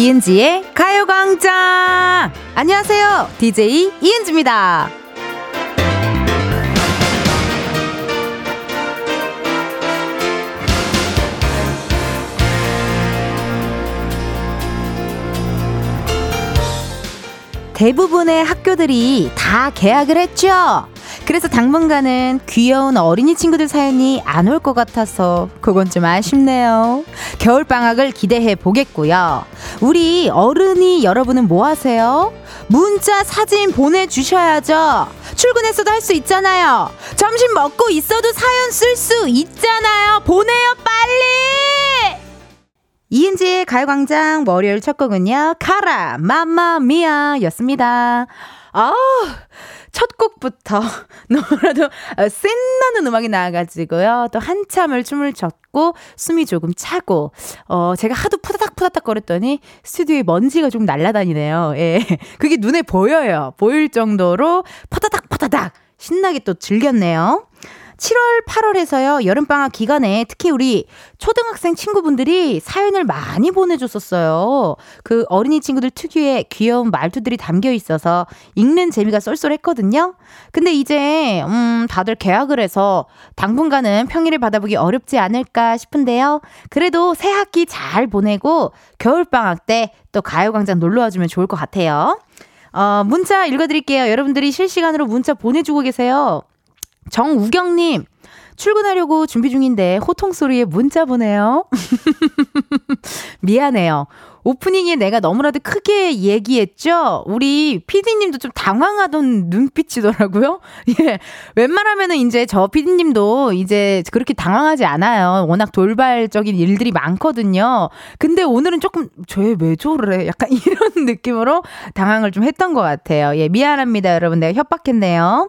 이은지의 가요광장! 안녕하세요. DJ 이은지입니다. 대부분의 학교들이 다 개학을 했죠. 그래서 당분간은 귀여운 어린이 친구들 사연이 안 올 것 같아서 그건 좀 아쉽네요. 겨울 방학을 기대해 보겠고요. 우리 어른이 여러분은 뭐 하세요? 문자 사진 보내주셔야죠. 출근했어도 할 수 있잖아요. 점심 먹고 있어도 사연 쓸 수 있잖아요. 보내요, 빨리! 이은지의 가요광장 월요일 첫 곡은요, 카라, 마마미아 였습니다. 아, 첫 곡부터 너무나도 어, 센나는 음악이 나와가지고요. 또 한참을 춤을 췄고 숨이 조금 차고 어 제가 하도 푸다닥 푸다닥 거렸더니 스튜디오에 먼지가 좀 날아다니네요. 예, 그게 눈에 보여요. 보일 정도로 푸다닥 푸다닥 신나게 또 즐겼네요. 7월, 8월에서요, 여름방학 기간에 특히 우리 초등학생 친구분들이 사연을 많이 보내줬었어요. 그 어린이 친구들 특유의 귀여운 말투들이 담겨 있어서 읽는 재미가 쏠쏠했거든요. 근데 이제, 음, 다들 계약을 해서 당분간은 평일을 받아보기 어렵지 않을까 싶은데요. 그래도 새 학기 잘 보내고 겨울방학 때 또 가요광장 놀러 와주면 좋을 것 같아요. 어, 문자 읽어드릴게요. 여러분들이 실시간으로 문자 보내주고 계세요. 정우경님, 출근하려고 준비 중인데 호통 소리에 문자 보내요. 미안해요. 오프닝에 내가 너무나도 크게 얘기했죠? 우리 피디님도 좀 당황하던 눈빛이더라고요? 예. 웬만하면은 이제 저 피디님도 이제 그렇게 당황하지 않아요. 워낙 돌발적인 일들이 많거든요. 근데 오늘은 조금, 쟤 왜 저래? 약간 이런 느낌으로 당황을 좀 했던 것 같아요. 예, 미안합니다, 여러분. 내가 협박했네요.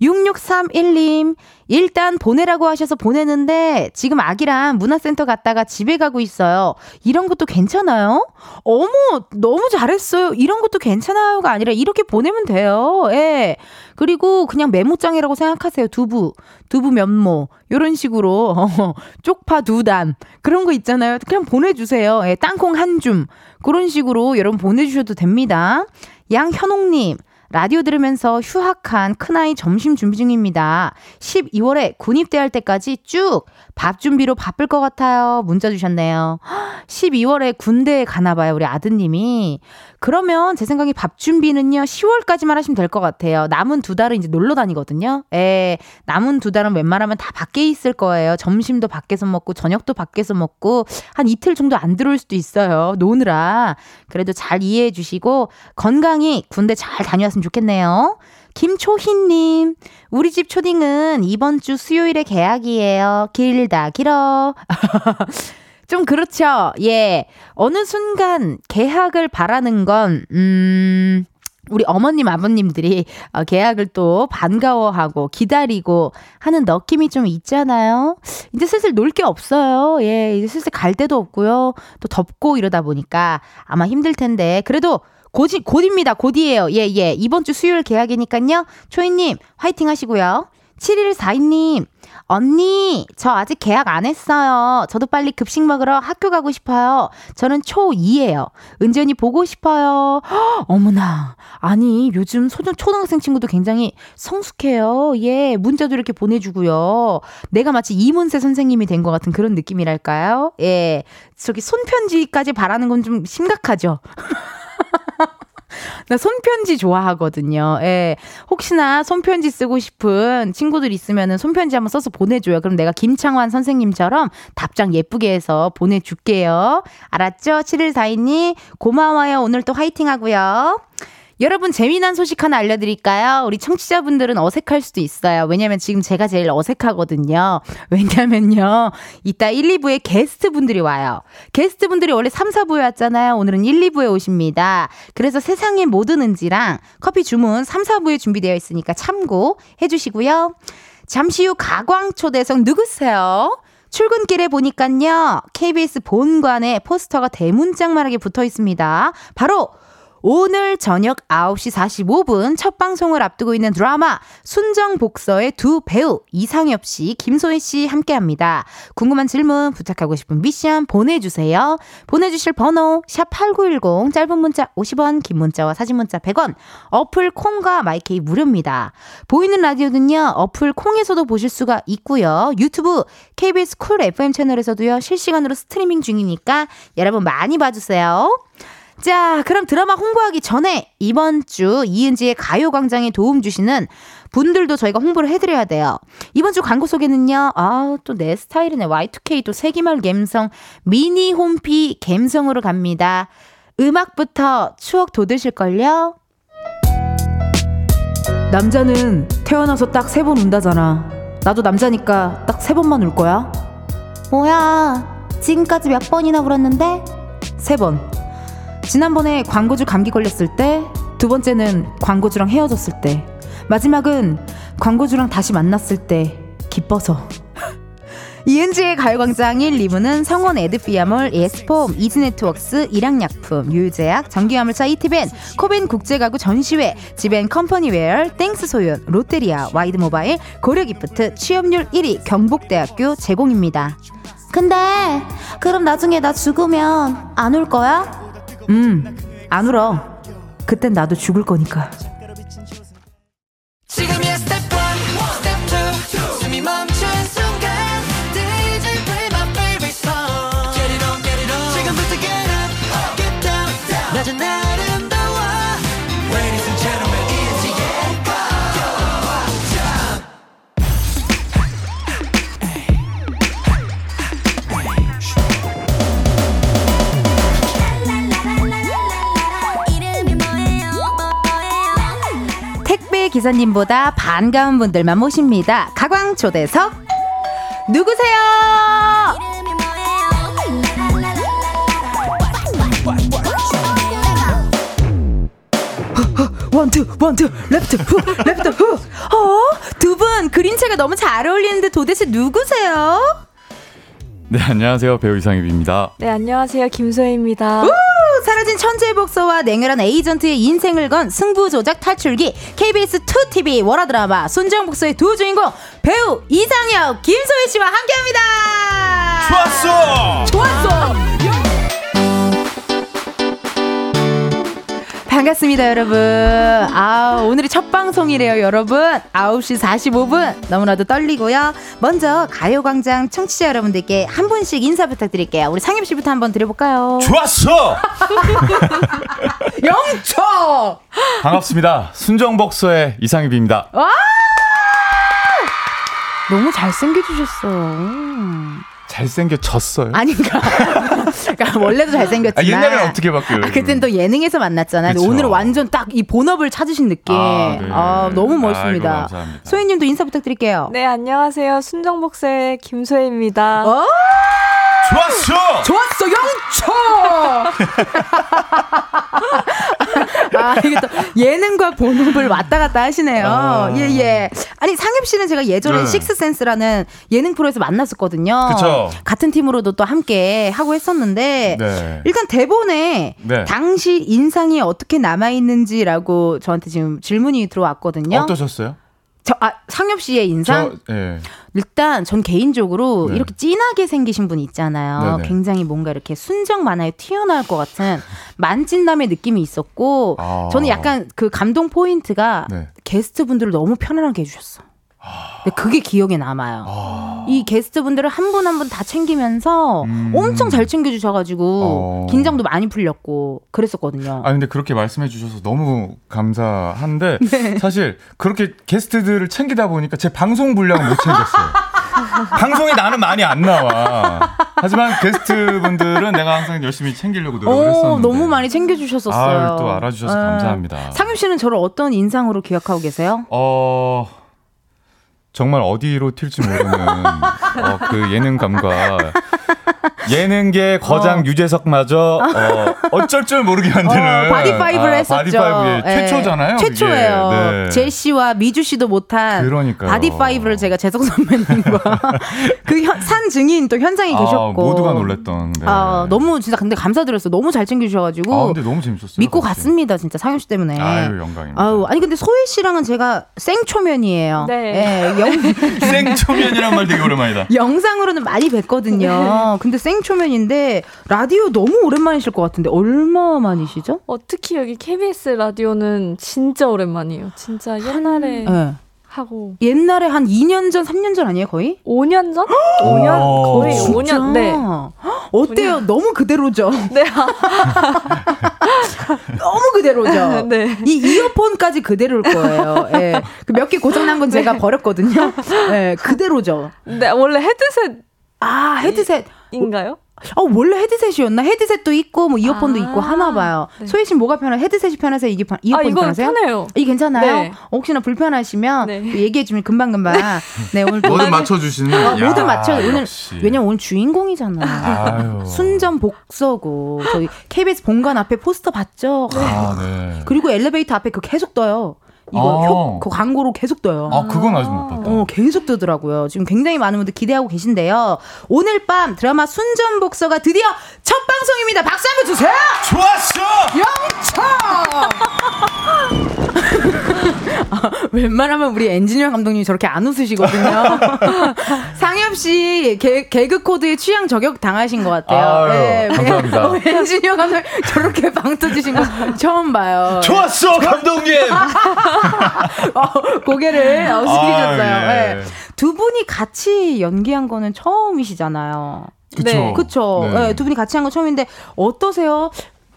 6631님, 일단 보내라고 하셔서 보내는데 지금 아기랑 문화센터 갔다가 집에 가고 있어요. 이런 것도 괜찮아요? 어머, 너무 잘했어요. 이런 것도 괜찮아요가 아니라 이렇게 보내면 돼요. 예. 그리고 그냥 메모장이라고 생각하세요. 두부, 두부 면모. 이런 식으로. 어, 쪽파 두 단. 그런 거 있잖아요. 그냥 보내주세요. 예, 땅콩 한 줌. 그런 식으로 여러분 보내주셔도 됩니다. 양현옥님. 라디오 들으면서 휴학한 큰아이 점심 준비 중입니다. 12월에 군입대할 때까지 쭉 밥 준비로 바쁠 것 같아요. 문자 주셨네요. 12월에 군대에 가나 봐요, 우리 아드님이. 그러면 제 생각에 밥 준비는요, 10월까지만 하시면 될 것 같아요. 남은 두 달은 이제 놀러 다니거든요. 예, 남은 두 달은 웬만하면 다 밖에 있을 거예요. 점심도 밖에서 먹고, 저녁도 밖에서 먹고, 한 이틀 정도 안 들어올 수도 있어요. 노느라. 그래도 잘 이해해 주시고, 건강히 군대 잘 다녀왔으면 좋겠네요. 김초희님, 우리 집 초딩은 이번 주 수요일에 개학이에요. 길다, 길어. 좀 그렇죠. 예. 어느 순간 개학을 바라는 건, 음, 우리 어머님, 아버님들이 어, 계약을 또 반가워하고 기다리고 하는 느낌이 좀 있잖아요. 이제 슬슬 놀 게 없어요. 예, 이제 슬슬 갈 데도 없고요. 또 덥고 이러다 보니까 아마 힘들 텐데. 그래도 곧이, 곧입니다. 곧이에요. 예, 예. 이번 주 수요일 계약이니까요. 초이님, 화이팅 하시고요. 7142님, 언니, 저 아직 계약 안 했어요. 저도 빨리 급식 먹으러 학교 가고 싶어요. 저는 초2예요. 은지 언니 보고 싶어요. 허, 어머나. 아니, 요즘 소중, 초등학생 친구도 굉장히 성숙해요. 예, 문자도 이렇게 보내주고요. 내가 마치 이문세 선생님이 된 것 같은 그런 느낌이랄까요? 예. 저기 손편지까지 바라는 건 좀 심각하죠. 나 손편지 좋아하거든요. 예. 혹시나 손편지 쓰고 싶은 친구들 있으면은 손편지 한번 써서 보내줘요. 그럼 내가 김창완 선생님처럼 답장 예쁘게 해서 보내줄게요. 알았죠? 7142님, 고마워요. 오늘 또 화이팅 하고요. 여러분 재미난 소식 하나 알려드릴까요? 우리 청취자분들은 어색할 수도 있어요. 왜냐면 지금 제가 제일 어색하거든요. 왜냐면요. 이따 1, 2부에 게스트분들이 와요. 게스트분들이 원래 3, 4부에 왔잖아요. 오늘은 1, 2부에 오십니다. 그래서 세상의 모든 은지랑 커피 주문 3, 4부에 준비되어 있으니까 참고해 주시고요. 잠시 후 가광초대석 누구세요? 출근길에 보니깐요. KBS 본관에 포스터가 대문짝만하게 붙어 있습니다. 바로 오늘 저녁 9시 45분 첫 방송을 앞두고 있는 드라마 순정 복서의 두 배우 이상엽 씨, 김소희 씨 함께 합니다. 궁금한 질문, 부탁하고 싶은 미션 보내주세요. 보내주실 번호 샵8910 짧은 문자 50원, 긴 문자와 사진 문자 100원 어플 콩과 마이케이 무료입니다. 보이는 라디오는요. 어플 콩에서도 보실 수가 있고요. 유튜브 KBS 쿨 FM 채널에서도요. 실시간으로 스트리밍 중이니까 여러분 많이 봐주세요. 자, 그럼 드라마 홍보하기 전에 이번 주 이은지의 가요광장에 도움 주시는 분들도 저희가 홍보를 해드려야 돼요. 이번 주 광고 소개는요, 아, 또 내 스타일이네. Y2K 또 세기말 갬성, 미니 홈피 갬성으로 갑니다. 음악부터 추억 돋으실걸요? 남자는 태어나서 딱 세 번 운다잖아. 나도 남자니까 딱 세 번만 울 거야. 뭐야, 지금까지 몇 번이나 울었는데? 세 번. 지난번에 광고주 감기 걸렸을 때, 두 번째는 광고주랑 헤어졌을 때, 마지막은 광고주랑 다시 만났을 때, 기뻐서. 이은지의 가요광장 1, 2부는 성원 에드피아몰, 예스폼, 이즈네트웍스, 일양약품, 유유제약, 전기화물차 이티벤, 코벤 국제가구 전시회, 지벤 컴퍼니웨어, 땡스 소윤, 롯데리아, 와이드모바일, 고려기프트, 취업률 1위 경북대학교 제공입니다. 근데 그럼 나중에 나 죽으면 안울 거야? 음, 안 울어. 그땐 나도 죽을 거니까. 지금이야 기사님보다 반가운 분들만 모십니다. 가광 초대석 누구세요? one two one two left hook left hook. 어? 두 분 그림체가 너무 잘 어울리는데 도대체 누구세요? 네, 안녕하세요. 배우 이상엽입니다. 네, 안녕하세요. 김소혜입니다. 우! 사라진 천재 복서와 냉혈한 에이전트의 인생을 건 승부 조작 탈출기 KBS 2TV 월화 드라마 순정 복서의 두 주인공 배우 이상엽, 김소희 씨와 함께합니다. 좋았어. 좋았어. 반갑습니다, 여러분. 아, 오늘이 첫 방송이래요, 여러분. 9시 45분. 너무나도 떨리고요. 먼저 가요광장 청취자 여러분들께 한 분씩 인사 부탁드릴게요. 우리 상엽 씨부터 한번 드려볼까요? 좋았어. 영초! 반갑습니다. 순정복서의 이상엽입니다. 너무 잘생겨주셨어. 잘생겨졌어요. 아닌가. 그러니까 원래도 잘생겼지만. 아, 옛날에는 어떻게 바뀌어요? 아, 그땐 또 예능에서 만났잖아요. 오늘은 완전 딱 이 본업을 찾으신 느낌. 아, 아, 네. 너무 아이고, 멋있습니다. 감사합니다. 소희님도 인사 부탁드릴게요. 네, 안녕하세요. 순정복서의 김소혜입니다. 어? 좋았어. 좋았어, 영초! 아, 이게 또 예능과 본업을 왔다 갔다 하시네요. 아. 예, 예. 아니, 상엽 씨는 제가 예전에 네. 식스센스라는 예능 프로에서 만났었거든요. 그쵸. 같은 팀으로도 또 함께 하고 했었는데. 네. 일단 대본에 네. 당시 인상이 어떻게 남아 있는지라고 저한테 지금 질문이 들어왔거든요. 어떠셨어요? 저, 아, 상엽 씨의 인상? 저, 예. 일단 전 개인적으로 네. 이렇게 진하게 생기신 분 있잖아요. 네네. 굉장히 뭔가 이렇게 순정 만화에 튀어나올 것 같은 만찢남의 느낌이 있었고 아. 저는 약간 그 감동 포인트가 네. 게스트 분들을 너무 편안하게 해주셨어. 근데 그게 기억에 남아요. 아. 이 게스트 분들을 한 분 한 분 다 챙기면서 음. 엄청 잘 챙겨주셔가지고 어. 긴장도 많이 풀렸고 그랬었거든요. 아 근데 그렇게 말씀해 주셔서 너무 감사한데 네. 사실 그렇게 게스트들을 챙기다 보니까 제 방송 분량을 못 챙겼어요. 방송에 나는 많이 안 나와. 하지만 게스트 분들은 내가 항상 열심히 챙기려고 노력을 오, 했었는데. 너무 많이 챙겨주셨었어요. 아유, 또 알아주셔서 네. 감사합니다. 상엽 씨는 저를 어떤 인상으로 기억하고 계세요? 어 정말 어디로 튈지 모르는 어, 그 예능감과 예능계 거장 어. 유재석마저 어, 어쩔 줄 모르게 만드는 어, body five를 아, 했었죠. body five 네. 최초잖아요. 최초예요. 네. 제시와 미주 씨도 못한 그러니까요. body five를 제가 재석 선배님과 그 산 증인 또 현장에 아, 계셨고 모두가 놀랬던. 네. 아, 너무 진짜 근데 감사드렸어요. 너무 잘 챙겨주셔가지고. 아, 근데 너무 재밌었어요. 믿고 같이. 갔습니다. 진짜 상엽 씨 때문에. 아유 영광입니다. 아유 아니 근데 소혜 씨랑은 제가 생초면이에요. 네. 네 영... 생초면이란 말 되게 오랜만이다. 영상으로는 많이 뵀거든요. 네. 근데 생초면인데 라디오 너무 오랜만이실 것 같은데 얼마 만이시죠? 어, 특히 여기 KBS 라디오는 진짜 오랜만이에요. 진짜 옛날에 네. 하고 옛날에 한 2년 전, 3년 전 아니에요, 거의? 5년 전? 5년 거의 진짜? 5년. 네. 어때요? 5년. 너무 그대로죠. 네. 너무 그대로죠. 네. 이 이어폰까지 그대로일 거예요. 예. 그몇 개 고장 난건 제가 네. 버렸거든요. 예, 그대로죠. 네, 원래 헤드셋 아, 헤드셋 인가요? 어, 원래 헤드셋이었나? 헤드셋도 있고, 뭐, 이어폰도 아~ 있고 하나 봐요. 네. 소희 씨 뭐가 편해? 헤드셋이 편하세요? 이게 편, 이어폰이 아, 편하세요? 편해요. 이게 괜찮아요? 네. 혹시나 불편하시면 네. 얘기해 주면 금방 금방. 네, 오늘 뭐든 맞춰 주시는. 어, 뭐든 맞춰. 오늘, 왜냐면 오늘 주인공이잖아. 순전 복서고. 저희 KBS 본관 앞에 포스터 봤죠? 아, 네. 그리고 엘리베이터 앞에 그 계속 떠요. 이거 아. 효, 그 광고로 계속 떠요. 아, 그건 아직 못 봤다. 어, 계속 뜨더라고요. 지금 굉장히 많은 분들 기대하고 계신데요. 오늘 밤 드라마 순전복서가 드디어 첫 방송입니다. 박수 한번 주세요! 좋았어! 영차! 아, 웬만하면 우리 엔지니어 감독님이 저렇게 안 웃으시거든요. 상엽 씨 개, 개그 코드에 취향 저격 당하신 것 같아요. 아유, 네, 감사합니다. 어, 엔지니어 감독 저렇게 방 터지신 거 처음 봐요. 좋았어, 감독님! 어, 고개를 어, 숙이셨어요. 아, 예. 네. 두 분이 같이 연기한 거는 처음이시잖아요. 그쵸. 네. 그쵸. 네. 네, 두 분이 같이 한건 처음인데 어떠세요?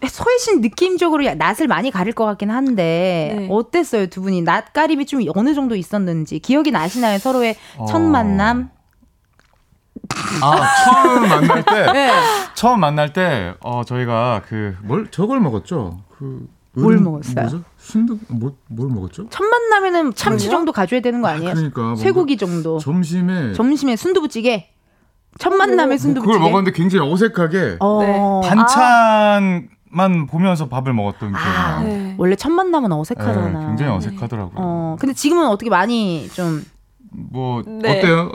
소혜신 느낌적으로 낯을 많이 가릴 것 같긴 한데 네. 어땠어요 두 분이 낯가림이 좀 어느 정도 있었는지 기억이 나시나요 서로의 어... 첫 만남? 아 처음 만날 때 네. 처음 만날 때 어 저희가 그 뭘 저걸 먹었죠 그뭘 먹었어요? 뭐죠? 순두 뭐, 뭘 먹었죠? 첫 만남에는 참치 정도 가져야 되는 거 아니에요? 아, 그러니까 쇠고기 정도. 점심에 점심에 순두부찌개. 첫 만남에 순두부찌개. 그걸 먹었는데 굉장히 어색하게 어. 네. 반찬 만 보면서 밥을 먹었던 게. 아, 네. 원래 첫 만남은 어색하잖아. 네, 굉장히 어색하더라고요. 어, 근데 지금은 어떻게 많이 좀. 뭐 네. 어때요?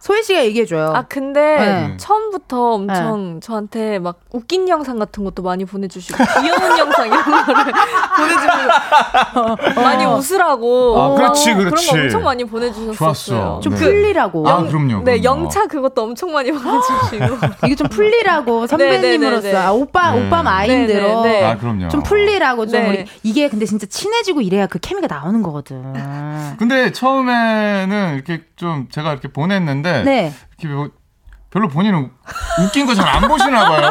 소희 씨가 얘기해줘요. 아 근데 네. 처음부터 엄청 네. 저한테 막 웃긴 영상 같은 것도 많이 보내주시고 귀여운 영상 이런 거를 보내주고 어, 많이 웃으라고. 아 그렇지 그렇지. 그런 거 엄청 많이 보내주셨어요. 좋았어. 좀 네. 풀리라고. 아 그럼요. 네 영차 그것도 엄청 많이 보내주시고. 이게 좀 풀리라고 선배님으로서 네, 네, 네, 아, 오빠 오빠 마인드로 아 그럼요. 좀 풀리라고 좀 우리 이게 근데 진짜 친해지고 이래야 그 케미가 나오는 거거든. 근데 처음에는 이렇게 좀 제가 이렇게 보냈는데 네. 이렇게 뭐 별로 본인은 웃긴 거 잘 안 보시나 봐요.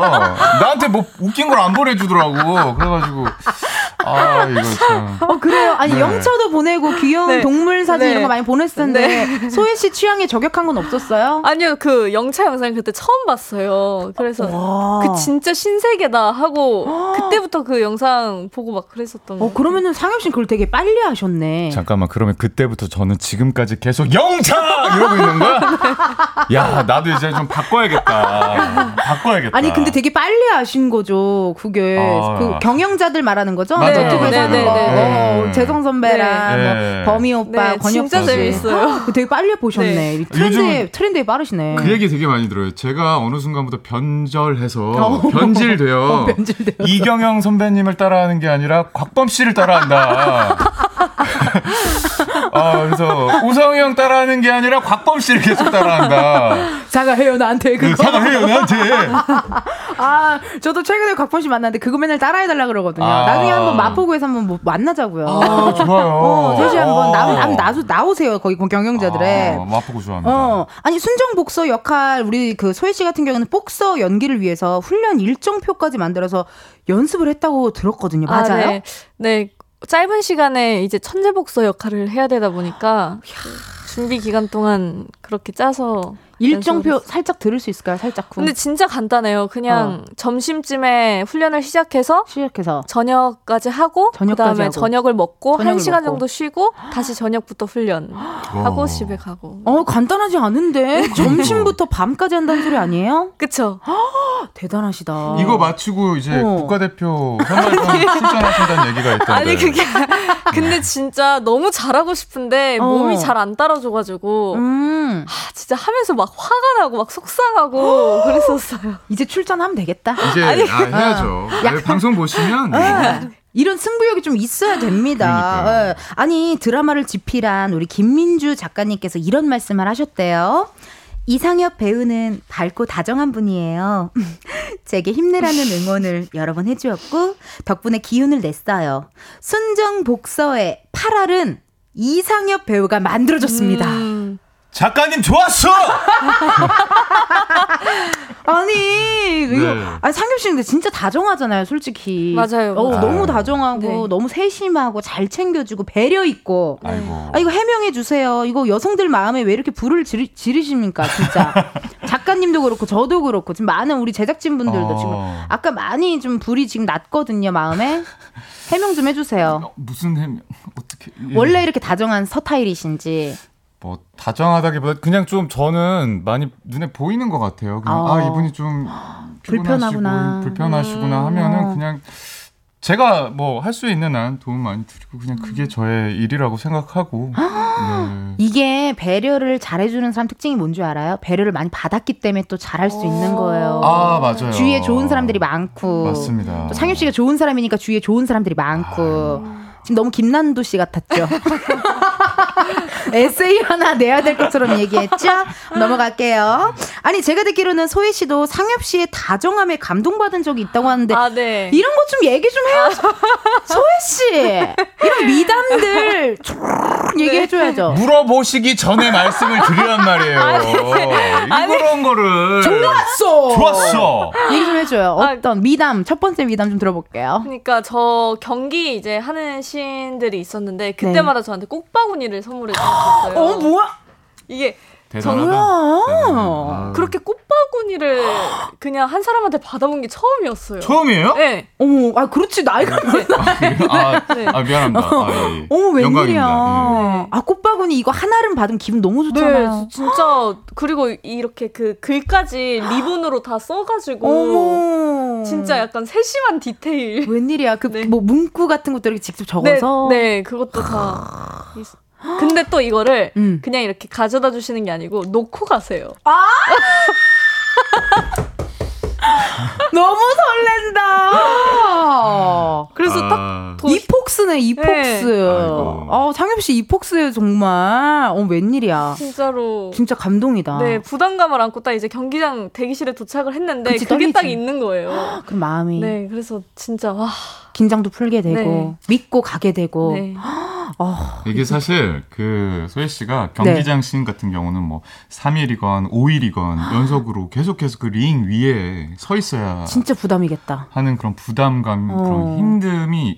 나한테 뭐 웃긴 걸 안 보내주더라고. 그래가지고 아 이거 참. 어 그래요. 아니 네. 영차도 보내고 귀여운 네. 동물 사진 네. 이런 거 많이 보냈었는데 네. 소혜 씨 취향에 저격한 건 없었어요? 아니요 그 영차 영상 그때 처음 봤어요. 그래서 와. 그 진짜 신세계다 하고 그때부터 그 영상 보고 막 그랬었던 거. 어 그러면은 상엽 씨 그걸 되게 빨리 하셨네. 잠깐만 그러면 그때부터 저는 지금까지 계속 영차 이러고 있는 거야? 야 나도 이제 좀 바꿔야겠다. 바꿔야겠다. 아니 근데 되게 빨리 하신 거죠. 그게 아, 그 경영자들 말하는 거죠? 맞아요. 유튜브에서 네, 네, 네, 어, 재성 선배랑 네. 뭐 범이 오빠, 네, 권혁 진짜 재밌어요. 되게 빨리 보셨네. 네. 트렌드 트렌드에 빠르시네. 그 얘기 되게 많이 들어요. 제가 어느 순간부터 변절해서 어. 변질돼요. 어, 이경영 선배님을 따라하는 게 아니라 곽범 씨를 따라한다. 아, 그래서 우성이 형 따라하는 게 아니라 곽범 씨를 계속 따라한다. 사과해요 나한테 그거. 네, 사과해요 나한테. 아, 저도 최근에 곽범 씨 만났는데 그거 맨날 따라해달라 그러거든요. 아. 나중에 한번 마포구에서 한번 뭐 만나자고요. 아, 좋아요. 어, 셋이 한번 나, 나, 나오세요 거기 경영자들의. 아, 마포구 좋아합니다. 어, 아니 순정 복서 역할 우리 그 소혜 씨 같은 경우는 복서 연기를 위해서 훈련 일정표까지 만들어서 연습을 했다고 들었거든요. 아, 맞아요? 아, 네. 네. 짧은 시간에 이제 천재 복서 역할을 해야 되다 보니까 준비 기간 동안 그렇게 짜서 일정표 살짝 들을 수 있을까요? 살짝 후. 근데 진짜 간단해요. 그냥 어. 점심쯤에 훈련을 시작해서 시작해서 저녁까지 하고 저녁까지 그다음에 하고. 저녁을 먹고 저녁을 1시간 먹고. 정도 쉬고 다시 저녁부터 훈련 하고 집에 가고. 어, 간단하지 않은데. 점심부터 밤까지 한다는 소리 아니에요? 그쵸. 대단하시다. 이거 마치고 이제 어. 국가대표 선발전 출전하신다는 얘기가 있던데. 아니 그게 근데 진짜 너무 잘하고 싶은데 어. 몸이 잘 안 따라줘가지고 음. 아, 진짜 하면서 막 화가 나고 막 속상하고 그랬었어요. 이제 출전하면 되겠다. 이제 아니, 아, 해야죠. 약 방송 보시면 네. 이런 승부욕이 좀 있어야 됩니다. 네. 아니 드라마를 집필한 우리 김민주 작가님께서 이런 말씀을 하셨대요. 이상엽 배우는 밝고 다정한 분이에요. 제게 힘내라는 응원을 여러 번 해주었고, 덕분에 기운을 냈어요. 순정 복서의 8알은 이상엽 배우가 만들어줬습니다. 음. 작가님 좋았어! 아니, 이거, 네. 아 상엽 씨 근데 진짜 다정하잖아요, 솔직히. 맞아요. 어, 맞아요. 너무 다정하고, 네. 너무 세심하고, 잘 챙겨주고, 배려 있고. 아이고. 아, 이거 해명해 주세요. 이거 여성들 마음에 왜 이렇게 불을 지르, 지르십니까, 진짜. 작가님도 그렇고, 저도 그렇고, 지금 많은 우리 제작진 분들도 어... 지금, 아까 많이 좀 불이 지금 났거든요, 마음에. 해명 좀 해주세요. 어, 무슨 해명? 어떻게. 예. 원래 이렇게 다정한 서타일이신지. 뭐 다정하다기보다 그냥 좀 저는 많이 눈에 보이는 것 같아요. 그냥 아, 아 이분이 좀 불편하구나 불편하시구나 하면은 음. 그냥 제가 뭐 할 수 있는 한 도움 많이 드리고 그냥 그게 저의 일이라고 생각하고 네. 이게 배려를 잘해주는 사람 특징이 뭔지 알아요? 배려를 많이 받았기 때문에 또 잘할 수 있는 거예요. 아 맞아요. 주위에 좋은 사람들이 많고 맞습니다. 또 상엽 씨가 좋은 사람이니까 주위에 좋은 사람들이 많고. 아유. 지금 너무 김난도 씨 같았죠. 에세이 하나 내야 될 것처럼 얘기했죠? 넘어갈게요. 아니, 제가 듣기로는 소희 씨도 상엽 씨의 다정함에 감동받은 적이 있다고 하는데, 아, 네. 이런 것좀 얘기 좀 해요. 소희 씨! 이런 미담들 네. 얘기해줘야죠. 물어보시기 전에 말씀을 드리란 말이에요. 아니, 이런 거를. 좋았어! 좋았어! 얘기 좀 해줘요. 아, 어떤 미담, 첫 번째 미담 좀 들어볼게요. 그러니까 저 경기 이제 하는 신들이 있었는데 그때마다 네. 저한테 꽃바구니를 선물해 주셨어요. 어 뭐야? 이게 대단하다. 아. 그렇게 꽃바구니를 그냥 한 사람한테 받아본 게 처음이었어요. 처음이에요? 네. 어머, 아 그렇지 나이가 네. 아, 네. 아, 미안합니다. 아, 예. 어 웬일이야. 예. 아 꽃바구니 이거 하나를 받으면 기분 너무 좋잖아요. 네, 진짜 그리고 이렇게 그 글까지 리본으로 다 써가지고 어머. 진짜 약간 세심한 디테일. 웬일이야? 그뭐 네. 문구 같은 것도 이렇게 직접 적어서. 네, 네 그것도 다. 근데 또 이거를 음. 그냥 이렇게 가져다 주시는 게 아니고 놓고 가세요. 아! 너무 설렌다. 그래서 아. 딱 도... 이폭스네 이폭스. 네. 아 상엽 씨 이폭스 정말 어 웬일이야. 진짜로. 진짜 감동이다. 네 부담감을 안고 딱 이제 경기장 대기실에 도착을 했는데 그치, 그게 떨리지. 딱 있는 거예요. 그 마음이. 네 그래서 진짜 와. 긴장도 풀게 되고 네. 믿고 가게 되고. 네. 어. 이게 사실 그 소혜 씨가 경기장 네. 씬 같은 경우는 뭐 3일이건 5일이건 연속으로 계속해서 그 링 위에 서 있어야 진짜 부담이겠다. 하는 그런 부담감, 어. 그런 힘듦이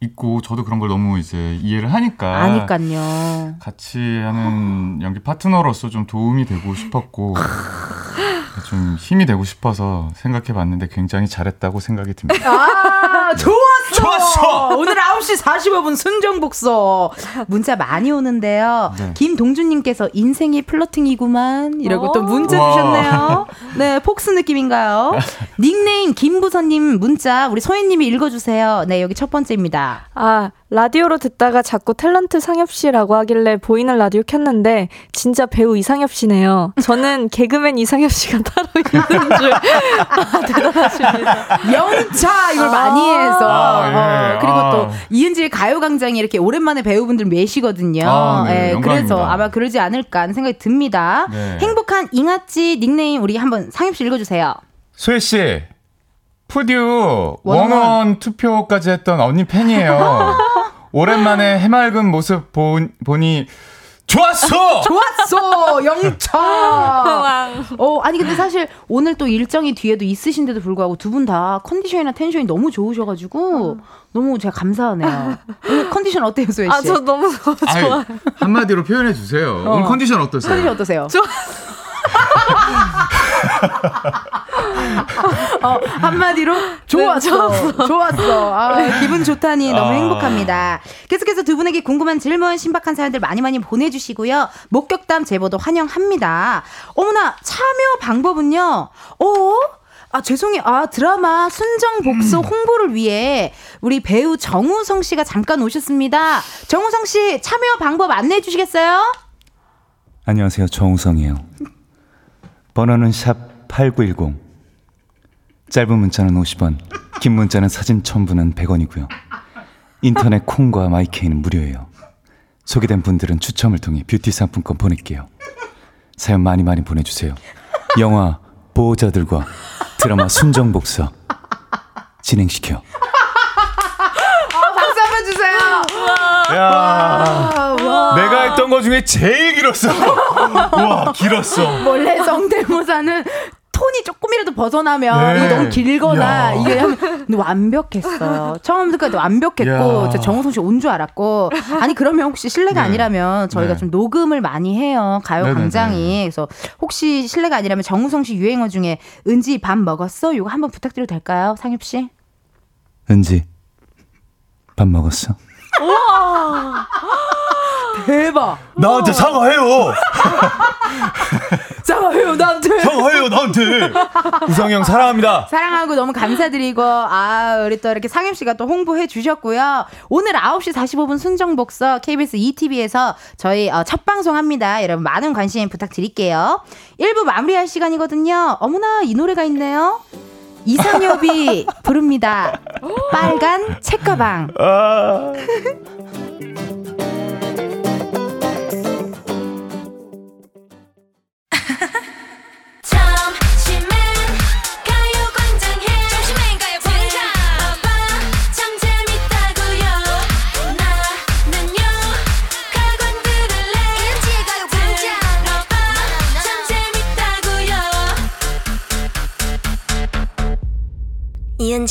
있고 저도 그런 걸 너무 이제 이해를 하니까 아니까요. 같이 하는 연기 파트너로서 좀 도움이 되고 싶었고 좀 힘이 되고 싶어서 생각해 봤는데 굉장히 잘했다고 생각이 듭니다. 아, 좋았어! 좋았어! 오늘 9시 45분 순정복서. 문자 많이 오는데요. 네. 김동준님께서 인생이 플러팅이구만. 이라고 또 문자 와. 주셨네요. 네, 폭스 느낌인가요? 닉네임 김부선님 문자 우리 소희님이 읽어주세요. 네, 여기 첫 번째입니다. 아, 라디오로 듣다가 자꾸 탤런트 상엽 씨라고 하길래 보이는 라디오 켰는데 진짜 배우 이상엽 씨네요. 저는 개그맨 이상엽 씨가 따로 있는 줄. 아, 대단하십니다. 영차 이걸 아~ 많이 해서 아, 예. 어, 그리고 아. 또 이은지의 가요광장에 이렇게 오랜만에 배우분들 매시거든요. 아, 네, 예, 그래서 아마 그러지 않을까 하는 생각이 듭니다. 네. 행복한 잉아찌 닉네임 우리 한번 상엽 씨 읽어주세요. 소혜 씨. 푸듀 원원 투표까지 했던 언니 팬이에요. 오랜만에 해맑은 모습 보, 보니 좋았어! 좋았어! 영차! 어, 아니, 근데 사실 오늘 또 일정이 뒤에도 있으신데도 불구하고 두 분 다 컨디션이나 텐션이 너무 좋으셔가지고 음. 너무 제가 감사하네요. 오늘 컨디션 어때요, 소혜 씨? 아, 저 너무 좋아요. 한마디로 표현해 주세요. 어. 오늘 컨디션 어떠세요? 컨디션 어떠세요? 좋아. 어, 한마디로 좋았어. 네, 좋았어. 아, 기분 좋다니 너무 아. 행복합니다. 계속해서 두 분에게 궁금한 질문, 신박한 사연들 많이 많이 보내주시고요. 목격담 제보도 환영합니다. 어머나, 참여 방법은요. 어? 아, 죄송해요. 아, 드라마 순정 복수 음. 홍보를 위해 우리 배우 정우성 씨가 잠깐 오셨습니다. 정우성 씨 참여 방법 안내해 주시겠어요? 안녕하세요. 정우성이에요. 번호는 샵 8910. 짧은 문자는 50원, 긴 문자는 사진 첨부는 100원이고요. 인터넷 콩과 마이케이는 무료예요. 소개된 분들은 추첨을 통해 뷰티 상품권 보낼게요. 사연 많이 많이 보내주세요. 영화 보호자들과 드라마 순정복서 진행시켜. 아, 박수 한번 주세요. 야, 와. 내가 했던 것 중에 제일 길었어. 와, 길었어. 원래 성대모사는 톤이 조금이라도 벗어나면 네. 이게 너무 길거나 야. 이게 완벽했어요. 처음부터 완벽했고 정우성 씨 온 줄 알았고 아니 그러면 혹시 실례가 네. 아니라면 저희가 네. 좀 녹음을 많이 해요 가요 네네네. 광장이 그래서 혹시 실례가 아니라면 정우성 씨 유행어 중에 은지 밥 먹었어? 이거 한번 부탁드려도 될까요, 상엽 씨? 은지 밥 먹었어? 우와 대박. 나한테 사과해요. 사과해요 나한테. 사과해요 나한테. 우성이 형 사랑합니다. 사랑하고 너무 감사드리고 아 우리 또 이렇게 상엽 씨가 또 홍보해 주셨고요. 오늘 9시 45분 순정 복서 KBS ETV에서 저희 어, 첫 방송합니다. 여러분 많은 관심 부탁드릴게요. 1부 마무리할 시간이거든요. 어머나 이 노래가 있네요. 이상엽이 부릅니다. 빨간 책가방.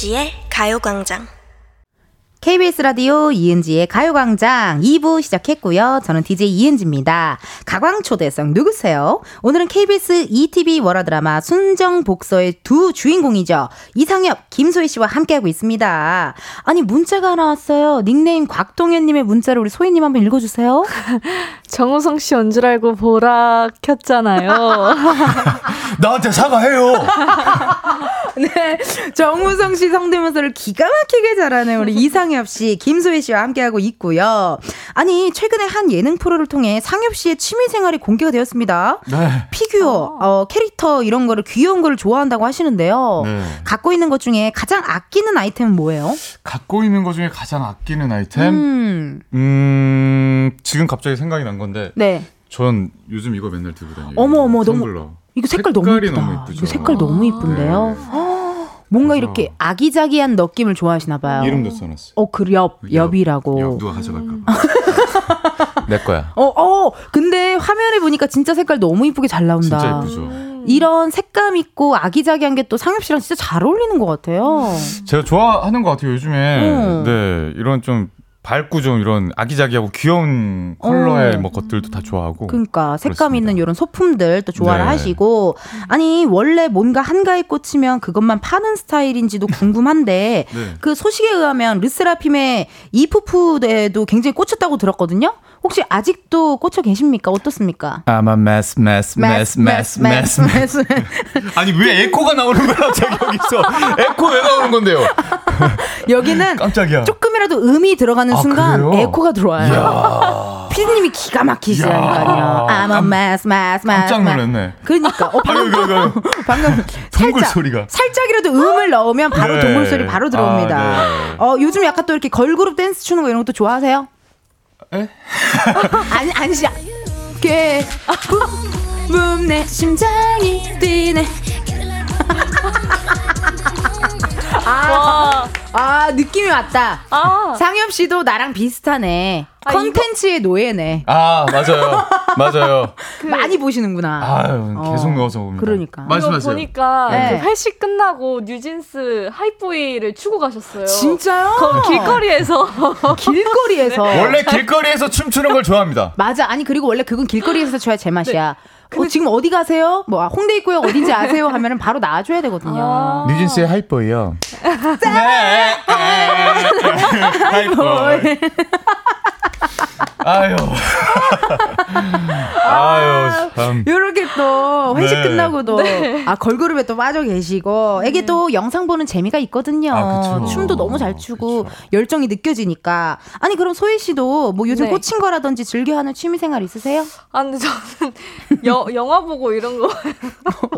이은지의 가요광장. KBS 라디오 이은지의 가요광장 2부 시작했고요. 저는 DJ 이은지입니다. 가광초대성 누구세요? 오늘은 KBS ETV 월화드라마 순정복서의 두 주인공이죠. 이상엽, 김소희 씨와 함께하고 있습니다. 아니 문자가 하나 왔어요. 닉네임 곽동현님의 문자를 우리 소희님 한번 읽어주세요. 정우성 씨 온 줄 알고 보라 켰잖아요. 나한테 사과해요. 네, 정우성 씨 성대모사를 기가 막히게 잘하는 우리 이상엽 씨, 김소희 씨와 함께하고 있고요. 아니 최근에 한 예능 프로를 통해 상엽 씨의 취미 생활이 공개가 되었습니다. 네. 피규어, 어, 캐릭터 이런 거를 귀여운 거를 좋아한다고 하시는데요. 네. 갖고 있는 것 중에 가장 아끼는 아이템은 뭐예요? 갖고 있는 것 중에 가장 아끼는 아이템? 음, 음 지금 갑자기 생각이 난 건데. 네. 전 요즘 이거 맨날 들고 다녀요. 어머 어머 너무 이거 색깔 너무 예쁘다. 너무 이거 색깔 너무 이쁜데요. 네. 뭔가 이렇게 아기자기한 느낌을 좋아하시나 봐요. 이름도 써놨어요. 어, 그 엽, 엽이라고. 엽, 누가 가져갈까 봐. 내 거야. 어, 어, 근데 화면에 보니까 진짜 색깔 너무 이쁘게 잘 나온다. 진짜 이쁘죠. 이런 색감 있고 아기자기한 게 또 상엽 씨랑 진짜 잘 어울리는 것 같아요. 제가 좋아하는 것 같아요, 요즘에. 음. 네, 이런 좀 밝고 좀 이런 아기자기하고 귀여운 컬러의 어. 뭐 것들도 다 좋아하고. 그러니까 색감 그렇습니다. 있는 이런 소품들 또 좋아를 네. 하시고 아니 원래 뭔가 한가에 꽂히면 그것만 파는 스타일인지도 궁금한데 네. 그 소식에 의하면 르세라핌의 이푸푸에도 굉장히 꽂혔다고 들었거든요. 혹시 아직도 꽂혀 계십니까? 어떻습니까? I'm a mess, mess, mess, mess, mess, mess. 아니 왜 에코가 나오는 거야? 갑자기 여기서 에코 왜 나오는 건데요? 여기는 깜짝이야. 조금이라도 음이 들어가는 아, 순간 그래요? 에코가 들어와요. 피디님이 기가 막히시다니까요. I'm a mess, mess, mess. 깜짝 놀랐네. 그러니까 어, 방금 아유, 방금 살짝 소리가. 살짝이라도 음을 넣으면 바로 네. 동물 소리 바로 들어옵니다. 아, 네. 어 요즘 약간 또 이렇게 걸그룹 댄스 추는 거 이런 것도 좋아하세요? 에? 아니 아니 시게 붐내 심장이 뛰네 아, 아, 느낌이 왔다. 아. 상엽 씨도 나랑 비슷하네. 아, 컨텐츠의 노예네. 아, 맞아요. 맞아요. 그, 많이 보시는구나. 아유, 계속 어, 넣어서 봅니다. 그러니까. 말씀하세요. 보니까 네. 그 회식 끝나고 뉴진스 하이보이를 추고 가셨어요. 진짜요? 그 길거리에서. 길거리에서. 네. 원래 길거리에서 춤추는 걸 좋아합니다. 맞아. 아니, 그리고 원래 그건 길거리에서 춰야 제맛이야. 네. 어, 지금 어디 가세요? 뭐 아, 홍대 있고요. 어딘지 아세요? 하면은 바로 나와줘야 되거든요. 아~ 뉴진스의 Hype Boy요. 네. Hype Boy. 아유. 아유, 참. 요렇게 또 회식 네. 끝나고도 네. 아, 걸그룹에 또 빠져 계시고 이게 네. 또 영상 보는 재미가 있거든요. 아, 춤도 너무 잘 추고 그쵸. 열정이 느껴지니까. 아니, 그럼 소혜 씨도 뭐 요즘 네. 꽂힌 거라든지 즐겨 하는 취미 생활 있으세요? 아, 근데 저는 여, 영화 보고 이런 거.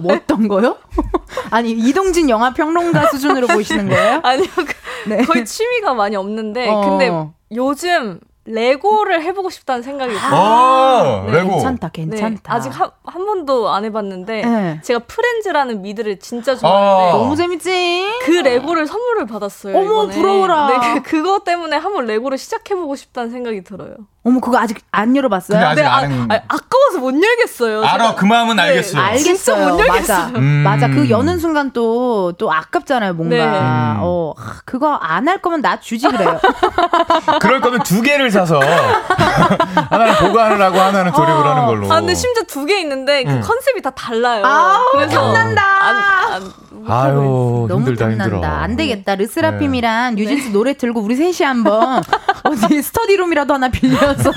뭐 어떤 거요? 아니, 이동진 영화 평론가 수준으로 보시는 거예요? 아니요. 그, 네. 거의 취미가 많이 없는데 어. 근데 요즘 레고를 해보고 싶다는 생각이 들어요. 아, 네. 레고. 괜찮다, 괜찮다. 네, 아직 한, 한 번도 안 해봤는데, 네. 제가 프렌즈라는 미드를 진짜 좋아하는데, 아. 너무 재밌지? 그 레고를 선물을 받았어요. 어머, 이번에. 부러워라. 네, 그, 그거 때문에 한번 레고를 시작해보고 싶다는 생각이 들어요. 어머 그거 아직 안 열어봤어요? 아직 네, 안 아, 아, 아까워서 못 열겠어요. 알아 제가. 그 마음은 네, 알겠어요. 알겠어요. 못 맞아, 음. 맞아. 그 여는 순간 또또 또 아깝잖아요 뭔가. 네. 음. 어 그거 안 할 거면 나 주지 그래요. 그럴 거면 두 개를 사서 하나는 보관을 하고 하나는 조립을 어. 하는 걸로. 아 근데 심지어 두 개 있는데 그 음. 컨셉이 다 달라요. 아 그래서 탐난다. 안, 안, 아유 힘들다 너무 힘들어. 안 되겠다. 르스라핌이랑 네. 뉴진스 노래 들고 우리 셋이 한번 어디 스터디룸이라도 하나 빌려서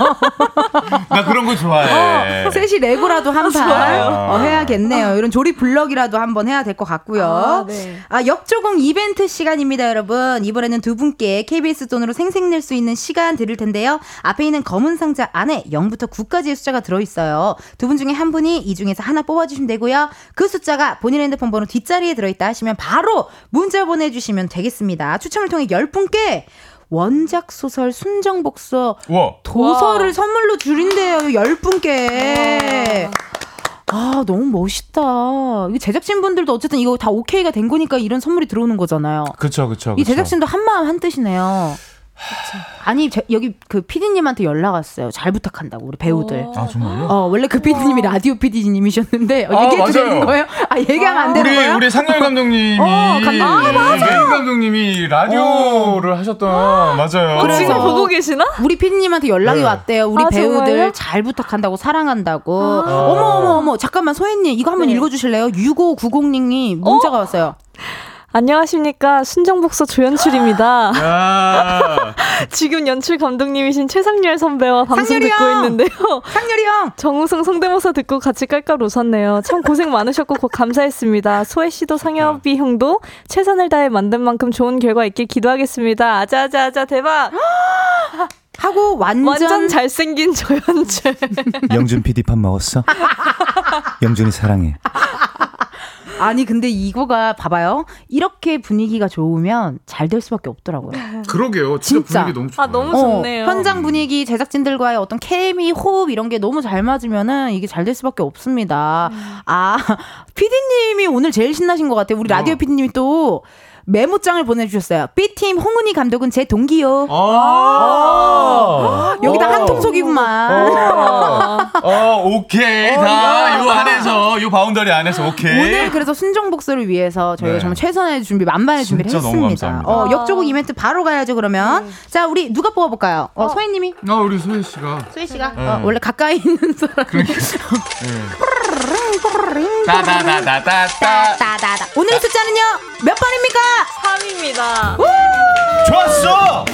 나 그런 거 좋아해. 어, 셋이 레고라도 한판 어, 해야겠네요. 이런 조립 블럭이라도 한번 해야 될 것 같고요. 아, 네. 아, 역조공 이벤트 시간입니다, 여러분. 이번에는 두 분께 KBS 돈으로 생생낼 수 있는 시간 드릴 텐데요. 앞에 있는 검은 상자 안에 0부터 9까지의 숫자가 들어있어요. 두 분 중에 한 분이 이 중에서 하나 뽑아주시면 되고요. 그 숫자가 본인 핸드폰 번호 뒷자리에 들어있 다 하시면 바로 문자 보내주시면 되겠습니다. 추첨을 통해 10분께 원작 소설 순정 복서 우와. 도서를 와. 선물로 줄인대요. 10분께. 아, 너무 멋있다. 이 제작진분들도 어쨌든 이거 다 오케이가 된 거니까 이런 선물이 들어오는 거잖아요. 그쵸, 그쵸. 이 제작진도 한 마음 한 뜻이네요. 아니 제, 여기 그 PD님한테 연락 왔어요. 잘 부탁한다고 우리 배우들. 아 정말요? 어 원래 그 PD님이 라디오 PD님이셨는데 어, 얘기해도 되는 거예요? 아 얘기하면 안 되는 우리, 거예요? 우리 상렬 감독님이 어, 감독님. 아, 맞아. 감독님이 라디오를 어. 하셨던 맞아요. 어, 지금 보고 계시나? 우리 PD님한테 연락이 네. 왔대요. 우리 아, 배우들 정말요? 잘 부탁한다고 사랑한다고. 아. 어머 어머 어머 잠깐만 소혜님 이거 한번 네. 읽어주실래요? 6590님이 문자가 왔어요. 안녕하십니까. 순정복서 조연출입니다. 지금 연출 감독님이신 최상렬 선배와 방송 듣고 형! 있는데요. 상렬이 형! 정우성 성대모사 듣고 같이 깔깔 웃었네요. 참 고생 많으셨고 감사했습니다. 소혜 씨도 상엽이 형도 최선을 다해 만든 만큼 좋은 결과 있길 기도하겠습니다. 아자아자아자 대박! 하고 완전 완전 잘생긴 조연출. 영준 PD 밥 먹었어? 영준이 사랑해. 아니 근데 이거가 봐봐요. 이렇게 분위기가 좋으면 잘 될 수밖에 없더라고요. 그러게요. 진짜, 진짜. 분위기 너무 좋아. 아 너무 좋네요. 어, 현장 분위기, 제작진들과의 어떤 케미, 호흡 이런 게 너무 잘 맞으면은 이게 잘 될 수밖에 없습니다. 음. 아 피디님이 오늘 제일 신나신 것 같아요. 우리 라디오 피디님이 또 메모장을 보내주셨어요. B팀 홍은희 감독은 제 동기요. 아~ 여기다 한 통속이구만. 어, 오케이. 다, 요 안에서, 요 boundary 안에서 오케이. 오늘 그래서 순정복서를 위해서 저희가 네. 정말 최선의 준비, 만반의 준비를 했습니다. 어, 역조공 이벤트 바로 가야죠, 그러면. 음. 자, 우리 누가 뽑아볼까요? 어, 어. 소혜님이? 어, 우리 소혜씨가. 소혜씨가? 네. 어, 원래 가까이 있는 사람. 그러니까. 따다다다다다. 오늘의 숫자는요, 몇 번입니까? 3입니다. 좋았어!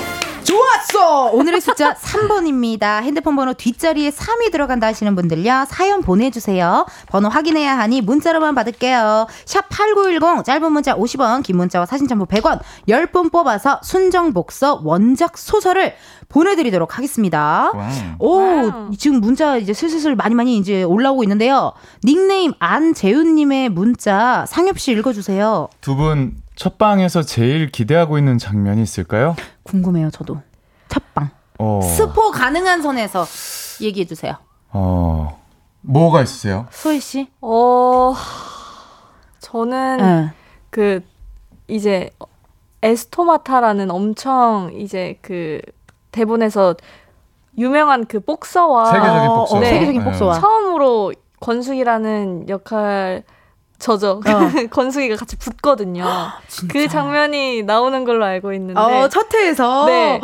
좋았어! 오늘의 숫자 3번입니다. 핸드폰 번호 뒷자리에 3이 들어간다 하시는 분들요. 사연 보내주세요. 번호 확인해야 하니 문자로만 받을게요. 샵 8910, 짧은 문자 50원, 긴 문자와 사진 첨부 100원, 10분 뽑아서 순정 복서 원작 소설을 보내드리도록 하겠습니다. 오, 와우. 지금 문자 이제 슬슬 많이 많이 이제 올라오고 있는데요. 닉네임 안재훈님의 문자 상엽씨 읽어주세요. 두 분 첫방에서 제일 기대하고 있는 장면이 있을까요? 궁금해요, 저도. 첫방. 어. 스포 가능한 선에서 얘기해주세요. 어, 뭐가 있으세요? 소혜씨? 어, 저는 네. 그, 이제, 에스토마타라는 엄청 이제 그 대본에서 유명한 그 복서와 세계적인 복서, 네. 세계적인 복서와 처음으로 권숙이라는 역할 저죠. 어. 권숙이가 같이 붙거든요. 그 장면이 나오는 걸로 알고 있는데. 어, 첫 회에서? 네.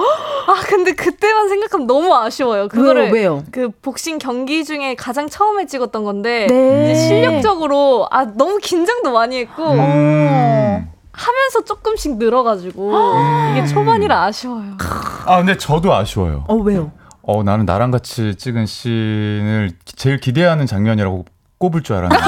아 근데 그때만 생각하면 너무 아쉬워요. 그거를 왜요? 그 복싱 경기 중에 가장 처음에 찍었던 건데 네. 실력적으로 아 너무 긴장도 많이 했고 음. 하면서 조금씩 늘어가지고 음. 이게 초반이라 아쉬워요. 아 근데 저도 아쉬워요. 어 왜요? 어 나는 나랑 같이 찍은 씬을 제일 기대하는 장면이라고 꼽을 줄 알았는데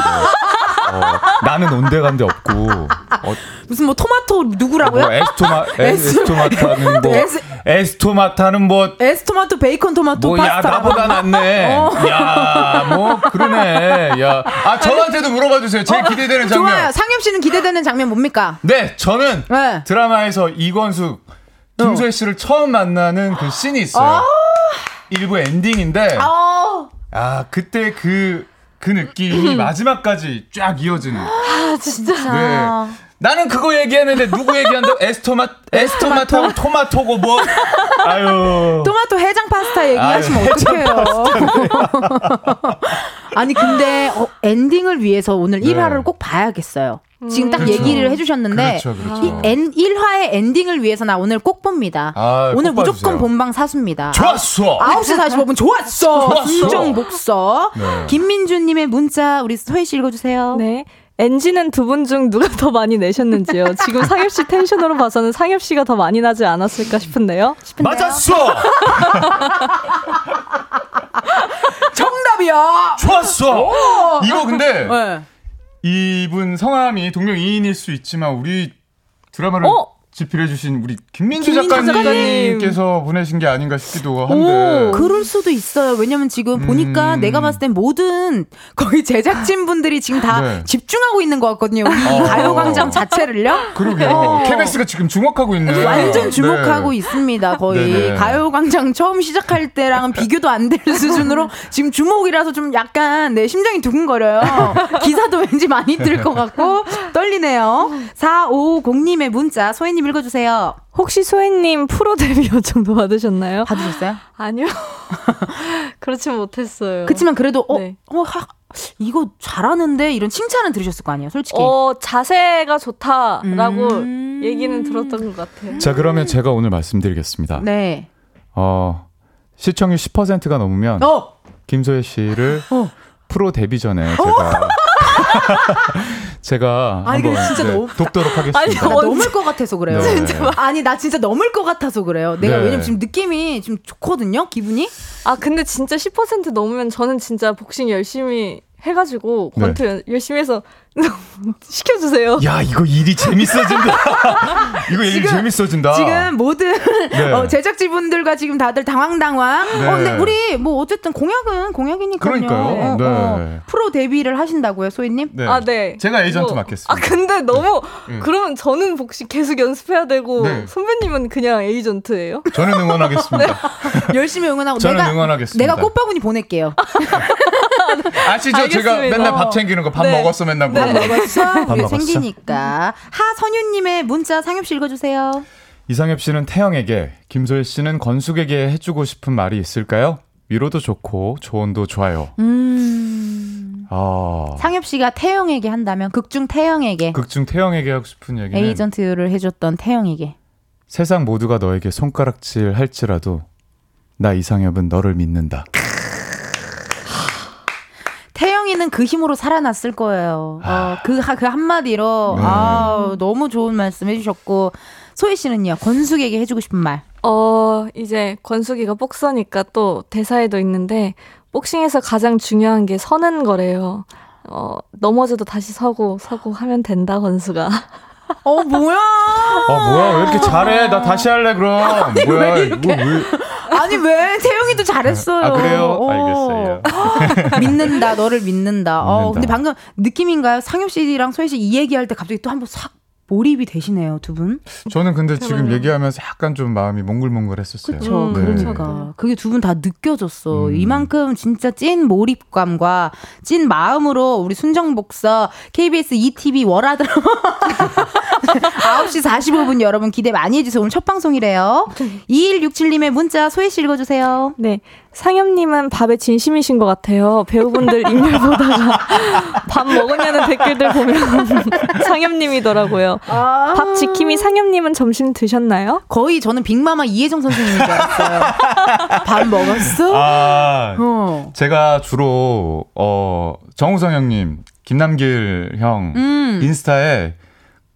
어, 나는 온데간데 없고 어, 무슨 뭐 토마토 누구라고요? 뭐 에스토마 에스토마타는 뭐 에스, 에스토마타는 뭐 에스토마토 베이컨 토마토 뭐, 파스타. 야 나보다 낫네. 어. 야뭐 그러네. 야아 저한테도 물어봐 주세요. 제일 어, 기대되는 장면. 좋아요. 상엽 씨는 기대되는 장면 뭡니까? 네 저는 네. 드라마에서 이권수 김소혜 씨를 처음 만나는 그 씬이 있어요. 아~ 일부 엔딩인데 아, 아 그때 그 그 느낌이 음. 마지막까지 쫙 이어지는. 아, 진짜. 네. 나는 그거 얘기했는데 누구 얘기한다? 에스토마 에스토마토 토마토고 뭐 아유. 토마토 해장 파스타 얘기하시면 아유, 어떡해요. 아니 근데 어, 엔딩을 위해서 오늘 네. 1화를 꼭 봐야겠어요. 지금 딱 그렇죠. 얘기를 해주셨는데 그렇죠, 그렇죠. 이 엔, 1화의 엔딩을 위해서 나 오늘 꼭 봅니다. 아, 오늘 꼭 무조건. 본방 사수입니다. 좋았어. 9시 45분 좋았어. 좋았어. 순정 복서. 네. 김민주님의 문자 우리 소혜 씨 읽어주세요. 네. 엔지는 두 분 중 누가 더 많이 내셨는지요? 지금 상엽 씨 텐션으로 봐서는 상엽 씨가 더 많이 나지 않았을까 싶은데요. 싶은데요? 맞았어. 정답이야. 좋았어. 이거 근데. 네. 이분 성함이 동명이인일 수 있지만 우리 드라마를 어? 집필해주신 우리 김민주, 김민주 작가님께서 작가님. 보내신 게 아닌가 싶기도 한데. 오, 그럴 수도 있어요. 왜냐면 지금 음. 보니까 내가 봤을 땐 모든 거의 제작진분들이 지금 다 네. 집중하고 있는 것 같거든요. 우리 어. 가요광장 자체를요. 그러게요. 어. KBS가 지금 주목하고 있는. 완전 주목하고 네. 있습니다. 거의 네네. 가요광장 처음 시작할 때랑은 비교도 안 될 수준으로 지금 주목이라서 좀 약간 내 심장이 두근거려요. 기사도 왠지 많이 뜰 것 같고 떨리네요. 4550님의 문자 소혜님 읽어주세요. 혹시 소혜님 프로 데뷔 요청도 받으셨나요? 받으셨어요? 아니요. 그렇지 못했어요. 그렇지만 그래도 어, 네. 어 하, 이거 잘하는데 이런 칭찬은 들으셨을 거 아니에요, 솔직히. 어 자세가 좋다라고 음... 얘기는 들었던 것 같아요. 자 그러면 제가 오늘 말씀드리겠습니다. 네. 어 시청률 10%가 넘으면 어! 김소혜 씨를 어. 프로 데뷔 전에 제가 제가 아니, 한번 진짜 네, 너무... 돕도록 하겠습니다. 아니, 나 넘을 것 같아서 그래요. 네. 아니 나 진짜 넘을 것 같아서 그래요. 내가 네. 왜냐면 지금 느낌이 지금 좋거든요. 기분이. 아 근데 진짜 10% 넘으면 저는 진짜 복싱 열심히 해가지고 네. 권투 네. 열심히 해서 시켜주세요. 야 이거 일이 재밌어진다. 이거 일이 지금, 재밌어진다. 지금 모든 네. 어, 제작진분들과 지금 다들 당황당황. 네. 어, 근데 우리 뭐 어쨌든 공약은 공약이니까요. 그러니까요. 어, 어. 네. 프로 데뷔를 하신다고요, 소희님? 네. 아 네. 제가 에이전트 뭐, 맡겠습니다. 아 근데 너무 네. 그러면 저는 복식 계속 연습해야 되고 선배님은 그냥 에이전트예요? 저는 응원하겠습니다. 열심히 응원하고 저는 내가 응원하겠습니다. 내가 꽃바구니 보낼게요. 아시죠? 알겠습니다. 제가 맨날 밥 챙기는 거 밥 먹었어 맨날. 밥 먹었어? 밥 생기니까. 하선유님의 문자 상엽 씨 읽어주세요. 이상엽 씨는 태영에게, 김소희 씨는 건숙에게 해주고 싶은 말이 있을까요? 위로도 좋고 조언도 좋아요. 음. 아. 상엽 씨가 태영에게 한다면 극중 태영에게. 극중 태영에게 하고 싶은 얘기는 에이전트를 해줬던 태영에게. 세상 모두가 너에게 손가락질 할지라도 나 이상엽은 너를 믿는다. 태영이는 그 힘으로 살아났을 거예요. 어, 그, 그 한마디로, 네. 아 너무 좋은 말씀 해주셨고, 소희 씨는요, 권숙에게 해주고 싶은 말? 어, 이제 권숙이가 복서니까 또 대사에도 있는데, 복싱에서 가장 중요한 게 서는 거래요. 어, 넘어져도 다시 서고, 서고 하면 된다, 권수가. 어, 뭐야? 아, 뭐야? 왜 이렇게 잘해? 나 다시 할래, 그럼. 아니, 뭐야? 왜 이렇게... 뭐, 왜... 아니, 왜? 태영이도 잘했어요. 아, 그래요? 어. 알겠어요. 믿는다, 너를 믿는다. 어, 믿는다. 어, 근데 방금 느낌인가요? 상엽 씨랑 소희 씨 이 얘기할 때 갑자기 또 한번 싹 몰입이 되시네요, 두 분. 저는 근데 지금 얘기하면서 약간 좀 마음이 몽글몽글했었어요. 그렇죠. 네. 그러니까 그게 두 분 다 느껴졌어. 음. 이만큼 진짜 찐 몰입감과 찐 마음으로 우리 순정 복서 KBS ETV 월화 드라마 9시 45분 여러분 기대 많이 해주세요. 오늘 첫 방송이래요. 2167님의 문자 소혜 씨 읽어주세요. 네. 상엽님은 밥에 진심이신 것 같아요. 배우분들 인물 보다가 밥 먹었냐는 댓글들 보면 상엽님이더라고요. 아~ 밥 지킴이 상엽님은 점심 드셨나요? 거의 저는 빅마마 이혜정 선생님인 줄 알았어요. 밥 먹었어? 아, 어. 제가 주로 어 정우성 형님, 김남길 형 음. 인스타에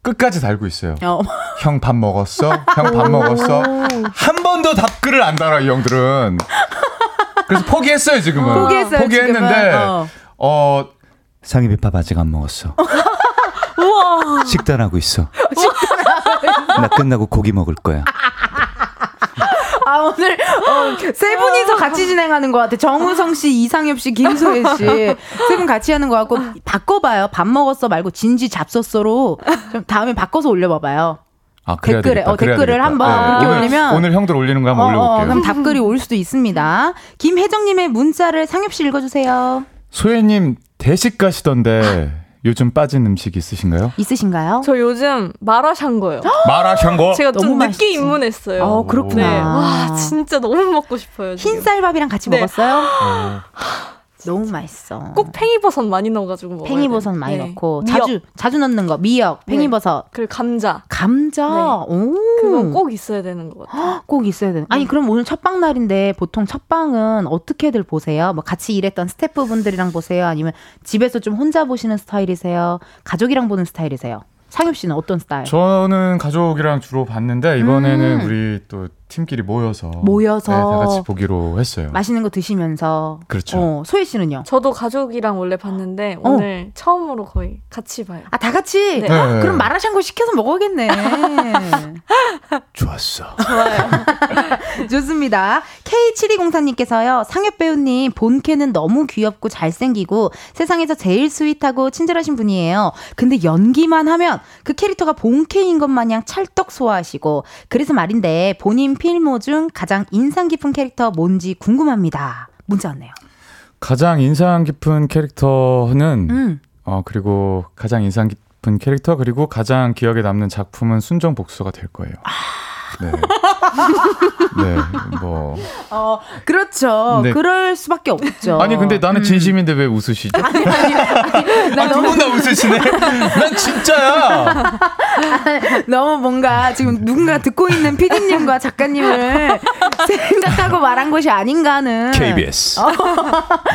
끝까지 달고 있어요. 어. 형밥 먹었어? 형 밥 먹었어? 한 번도 답글을 안 달아, 이 형들은. 그래서 포기했어요, 지금은. 포기했어요, 포기했는데, 지금은. 어. 어, 상입이 밥 아직 안 먹었어. 우와. 식단하고 있어. 나 끝나고 고기 먹을 거야. 아 오늘 어, 세 분이서 같이 진행하는 것 같아. 정우성 씨, 이상엽 씨, 김소혜 씨. 세 분 같이 하는 것 같고 바꿔봐요. 밥 먹었어 말고 진지 잡섰어로 좀 다음에 바꿔서 올려봐봐요. 아, 댓글에 어, 댓글을. 한번 네. 오늘, 올리면 오늘 형들 올리는 거 한번 어, 어 올려볼게요. 그럼 답글이 올 수도 있습니다. 김혜정님의 문자를 상엽 씨 읽어주세요. 소혜님 대식 가시던데 요즘 빠진 음식 있으신가요? 있으신가요? 저 요즘 마라샹궈요. 마라샹궈? 제가 좀 늦게 맛있지. 입문했어요. 어, 그렇구나. 네. 와, 진짜 너무 먹고 싶어요. 지금. 흰쌀밥이랑 같이 네. 먹었어요? 어. 너무 맛있어. 꼭 팽이버섯 많이 넣어가지고 먹어요. 팽이버섯 많이 네. 넣고 미역. 자주 자주 넣는 거 미역, 네. 팽이버섯. 네. 그리고 감자. 감자. 네. 오. 그건 꼭 있어야 되는 것 같아요. 꼭 있어야 되는. 아니 네. 그럼 오늘 첫방 날인데 보통 첫방은 어떻게들 보세요? 뭐 같이 일했던 스태프분들이랑 보세요? 아니면 집에서 좀 혼자 보시는 스타일이세요? 가족이랑 보는 스타일이세요? 상엽 씨는 어떤 스타일? 저는 가족이랑 주로 봤는데 이번에는 음. 우리 또 팀끼리 모여서 모여서 네, 다 같이 보기로 했어요. 맛있는 거 드시면서 그렇죠. 어, 소희 씨는요? 저도 가족이랑 원래 봤는데 어. 오늘 처음으로 거의 같이 봐요. 아 다 같이? 네. 네. 그럼 마라샹궈 시켜서 먹어야겠네. 좋았어. 좋아요. 좋습니다. K7204님께서요. 상엽 배우님 본캐는 너무 귀엽고 잘생기고 세상에서 제일 sweet하고 친절하신 분이에요. 근데 연기만 하면 그 캐릭터가 본캐인 것 마냥 찰떡 소화하시고 그래서 말인데 본인 필모 중 가장 인상 깊은 캐릭터 뭔지 궁금합니다. 문자 왔네요. 가장 인상 깊은 캐릭터는 음. 어 그리고 가장 인상 깊은 캐릭터 그리고 가장 기억에 남는 작품은 순정 복수가 될 거예요. 아. 네. 네, 뭐. 어, 그렇죠. 네. 그럴 수밖에 없죠. 아니, 근데 나는 음. 진심인데 음. 왜 웃으시죠? 아니, 아니, 아니. 아, 두분 다 웃으시네. 난 진짜야. 너무 뭔가 지금 누군가 듣고 있는 피디님과 작가님을 생각하고 말한 것이 아닌가 하는. KBS. 어.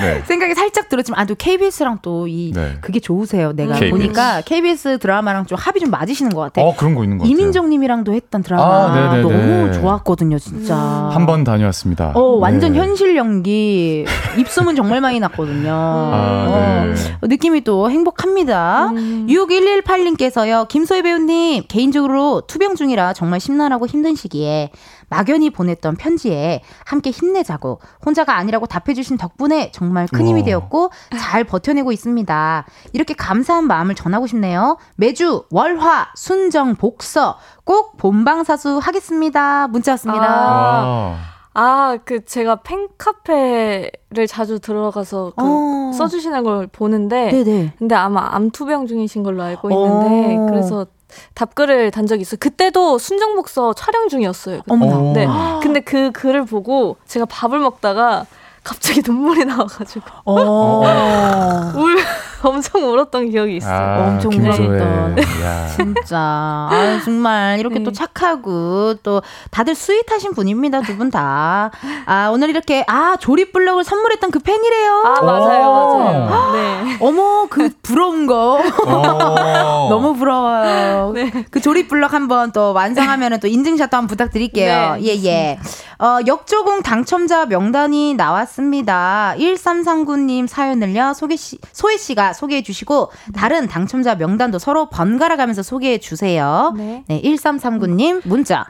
네. 생각이 살짝 들었지만, 아, 또 KBS랑 또 이, 네. 그게 좋으세요. 내가 KBS. 보니까 KBS 드라마랑 좀 합이 좀 맞으시는 것 같아. 어, 그런 거 있는 것 같아요. 이민정 님이랑도 했던 드라마. 아, 너무 좋았거든요, 진짜. 음. 한번 다녀왔습니다. 어, 완전 네. 현실 연기. 입소문 정말 많이 났거든요. 아, 네. 어, 느낌이 또 행복합니다. 음. 6118님께서요, 김소희 배우님, 개인적으로 투병 중이라 정말 심란하고 힘든 시기에 막연히 보냈던 편지에 함께 힘내자고 혼자가 아니라고 답해주신 덕분에 정말 큰 힘이 되었고 잘 버텨내고 있습니다. 이렇게 감사한 마음을 전하고 싶네요. 매주 월화 순정 복서 꼭 본방사수 하겠습니다. 문자 왔습니다. 아. 아, 그 제가 팬카페를 자주 들어가서 그 어. 써주시는 걸 보는데, 네네. 근데 아마 암투병 중이신 걸로 알고 있는데, 어. 그래서 답글을 단 적이 있어요. 그때도 순정복서 촬영 중이었어요. 어머나. 네. 근데 그 글을 보고 제가 밥을 먹다가 갑자기 눈물이 나와가지고 어. 울 엄청 울었던 기억이 있어요. 아, 엄청 울었던. 진짜. 아 정말 이렇게 네. 또 착하고 또 다들 스윗하신 분입니다 두 분 다. 아 오늘 이렇게 아 조립 블럭을 선물했던 그 팬이래요. 아 맞아요 맞아요. 네. 어머 그 부러운 거. 너무 부러워요. 네. 그 조립 블럭 한번 또 완성하면은 또 인증샷도 한번 부탁드릴게요. 예예. 네, 예. 어, 역조공 당첨자 명단이 나왔습니다. 1339님 사연을요, 소개 씨, 소혜 씨가 소개해 주시고, 네. 다른 당첨자 명단도 서로 번갈아 가면서 소개해 주세요. 네. 네, 1339님 문자.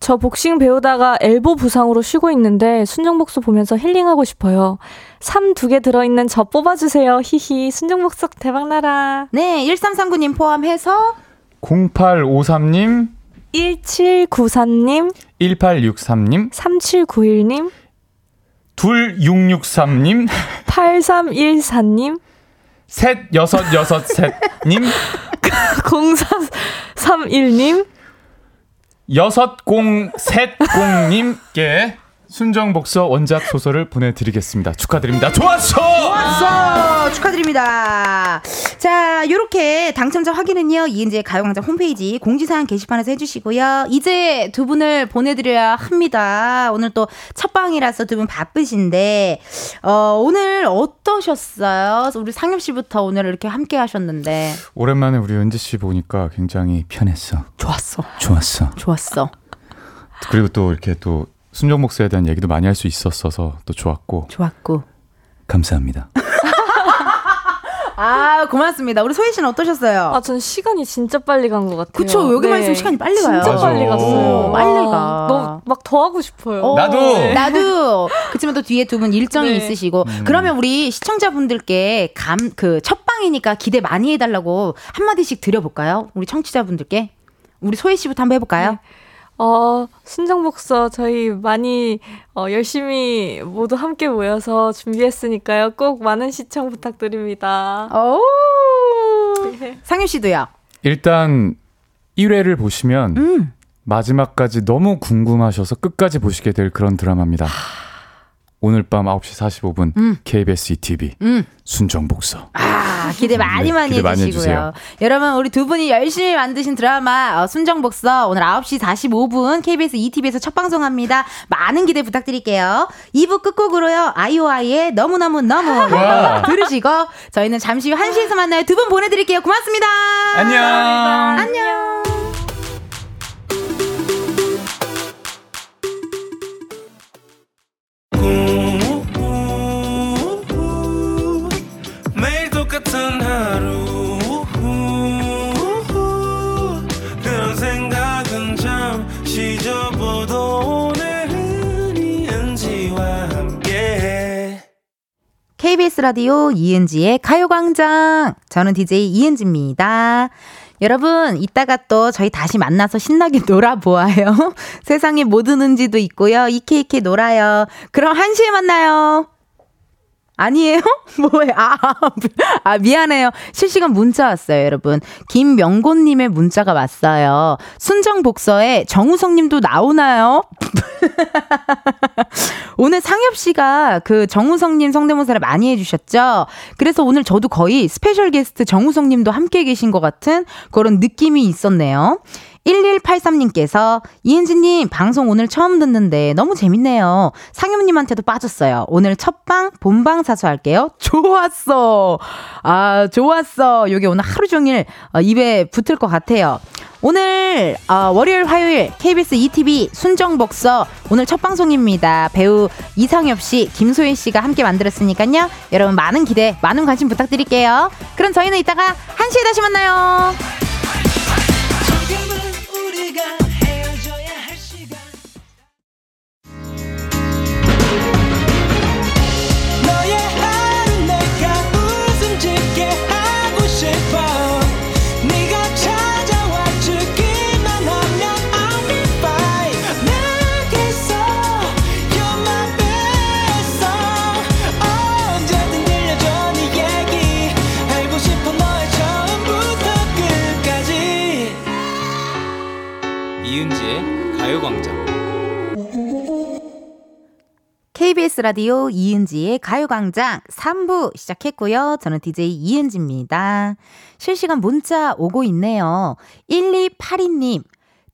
저 복싱 배우다가 엘보 부상으로 쉬고 있는데 순정 복수 보면서 힐링하고 싶어요. 3 두 개 들어있는 저 뽑아주세요. 히히. 순정 복수 대박나라. 네, 1339님 포함해서 0853님 1794님, 1863님, 3791님, 2663님, 8314님, 셋, 여섯, 여섯, 셋님, 0431님, 여섯, 공, 셋, 공님께 순정 복서 원작 소설을 보내드리겠습니다. 축하드립니다. 좋았어! 좋았어! 축하드립니다. 자, 요렇게 당첨자 확인은요, 이은재 가요광장 홈페이지 공지사항 게시판에서 해주시고요. 이제 두 분을 보내드려야 합니다. 오늘 또 첫방이라서 두 분 바쁘신데, 어, 오늘 어떠셨어요? 우리 상엽 씨부터 오늘 이렇게 함께 하셨는데. 오랜만에 우리 은지 씨 보니까 굉장히 편했어. 좋았어. 좋았어. 좋았어. 그리고 또 이렇게 또 순정 목소리에 대한 얘기도 많이 할 수 있었어서 또 좋았고. 좋았고. 감사합니다. 아, 고맙습니다. 우리 소희 씨는 어떠셨어요? 아, 전 시간이 진짜 빨리 간 것 같아요. 그쵸, 여기만 네. 있으면 시간이 빨리 가요. 진짜 빨리 갔어요. 빨리 가. 너무 막 더 하고 싶어요. 어, 나도! 네. 나도! 그치만 또 뒤에 두 분 일정이 네. 있으시고. 음. 그러면 우리 시청자분들께 감, 그, 첫방이니까 기대 많이 해달라고 한마디씩 드려볼까요? 우리 청취자분들께. 우리 소희 씨부터 한번 해볼까요? 네. 어, 순정 복서 저희 많이 어, 열심히 모두 함께 모여서 준비했으니까요. 꼭 많은 시청 부탁드립니다. 오! 네. 상윤 씨도요. 일단 1회를 보시면 음. 마지막까지 너무 궁금하셔서 끝까지 보시게 될 그런 드라마입니다. 오늘 밤 9시 45분 음. KBS ETV 음. 순정 복서. 아 기대 많이 네, 많이 해주시고요. 많이 여러분 우리 두 분이 열심히 만드신 드라마 어, 순정 복서 오늘 9시 45분 KBS ETV에서 첫 방송합니다. 많은 기대 부탁드릴게요. 2부 끝곡으로요 아이오아이의 너무너무 너무 들으시고 저희는 잠시 후 1시에서 만나요. 두 분 보내드릴게요. 고맙습니다. 안녕. 안녕. KBS 라디오 이은지의 가요광장. 저는 DJ 이은지입니다. 여러분, 이따가 또 저희 다시 만나서 신나게 놀아보아요. 세상에 뭐 드는지도 있고요. 이케이케 놀아요. 그럼 1시에 만나요. 아니에요? 뭐예요? 아, 아, 미안해요. 실시간 문자 왔어요, 여러분. 김명곤님의 문자가 왔어요. 순정 복서에 정우성님도 나오나요? 오늘 상엽 씨가 그 정우성님 성대모사를 많이 해주셨죠? 그래서 오늘 저도 거의 special 게스트 정우성님도 함께 계신 것 같은 그런 느낌이 있었네요. 1183님께서 이은지님 방송 오늘 처음 듣는데 너무 재밌네요. 상엽님한테도 빠졌어요. 오늘 첫방 본방 사수할게요. 좋았어. 아 좋았어. 요게 오늘 하루 종일 어, 입에 붙을 것 같아요. 오늘 어, 월요일 화요일 KBS 2TV 순정복서 오늘 첫 방송입니다. 배우 이상엽 씨, 김소희 씨가 함께 만들었으니까요. 여러분 많은 기대, 많은 관심 부탁드릴게요. 그럼 저희는 이따가 1시에 다시 만나요. you got. 라디오 이은지의 가요광장 3부 시작했고요. 저는 DJ 이은지입니다. 실시간 문자 오고 있네요. 1282님,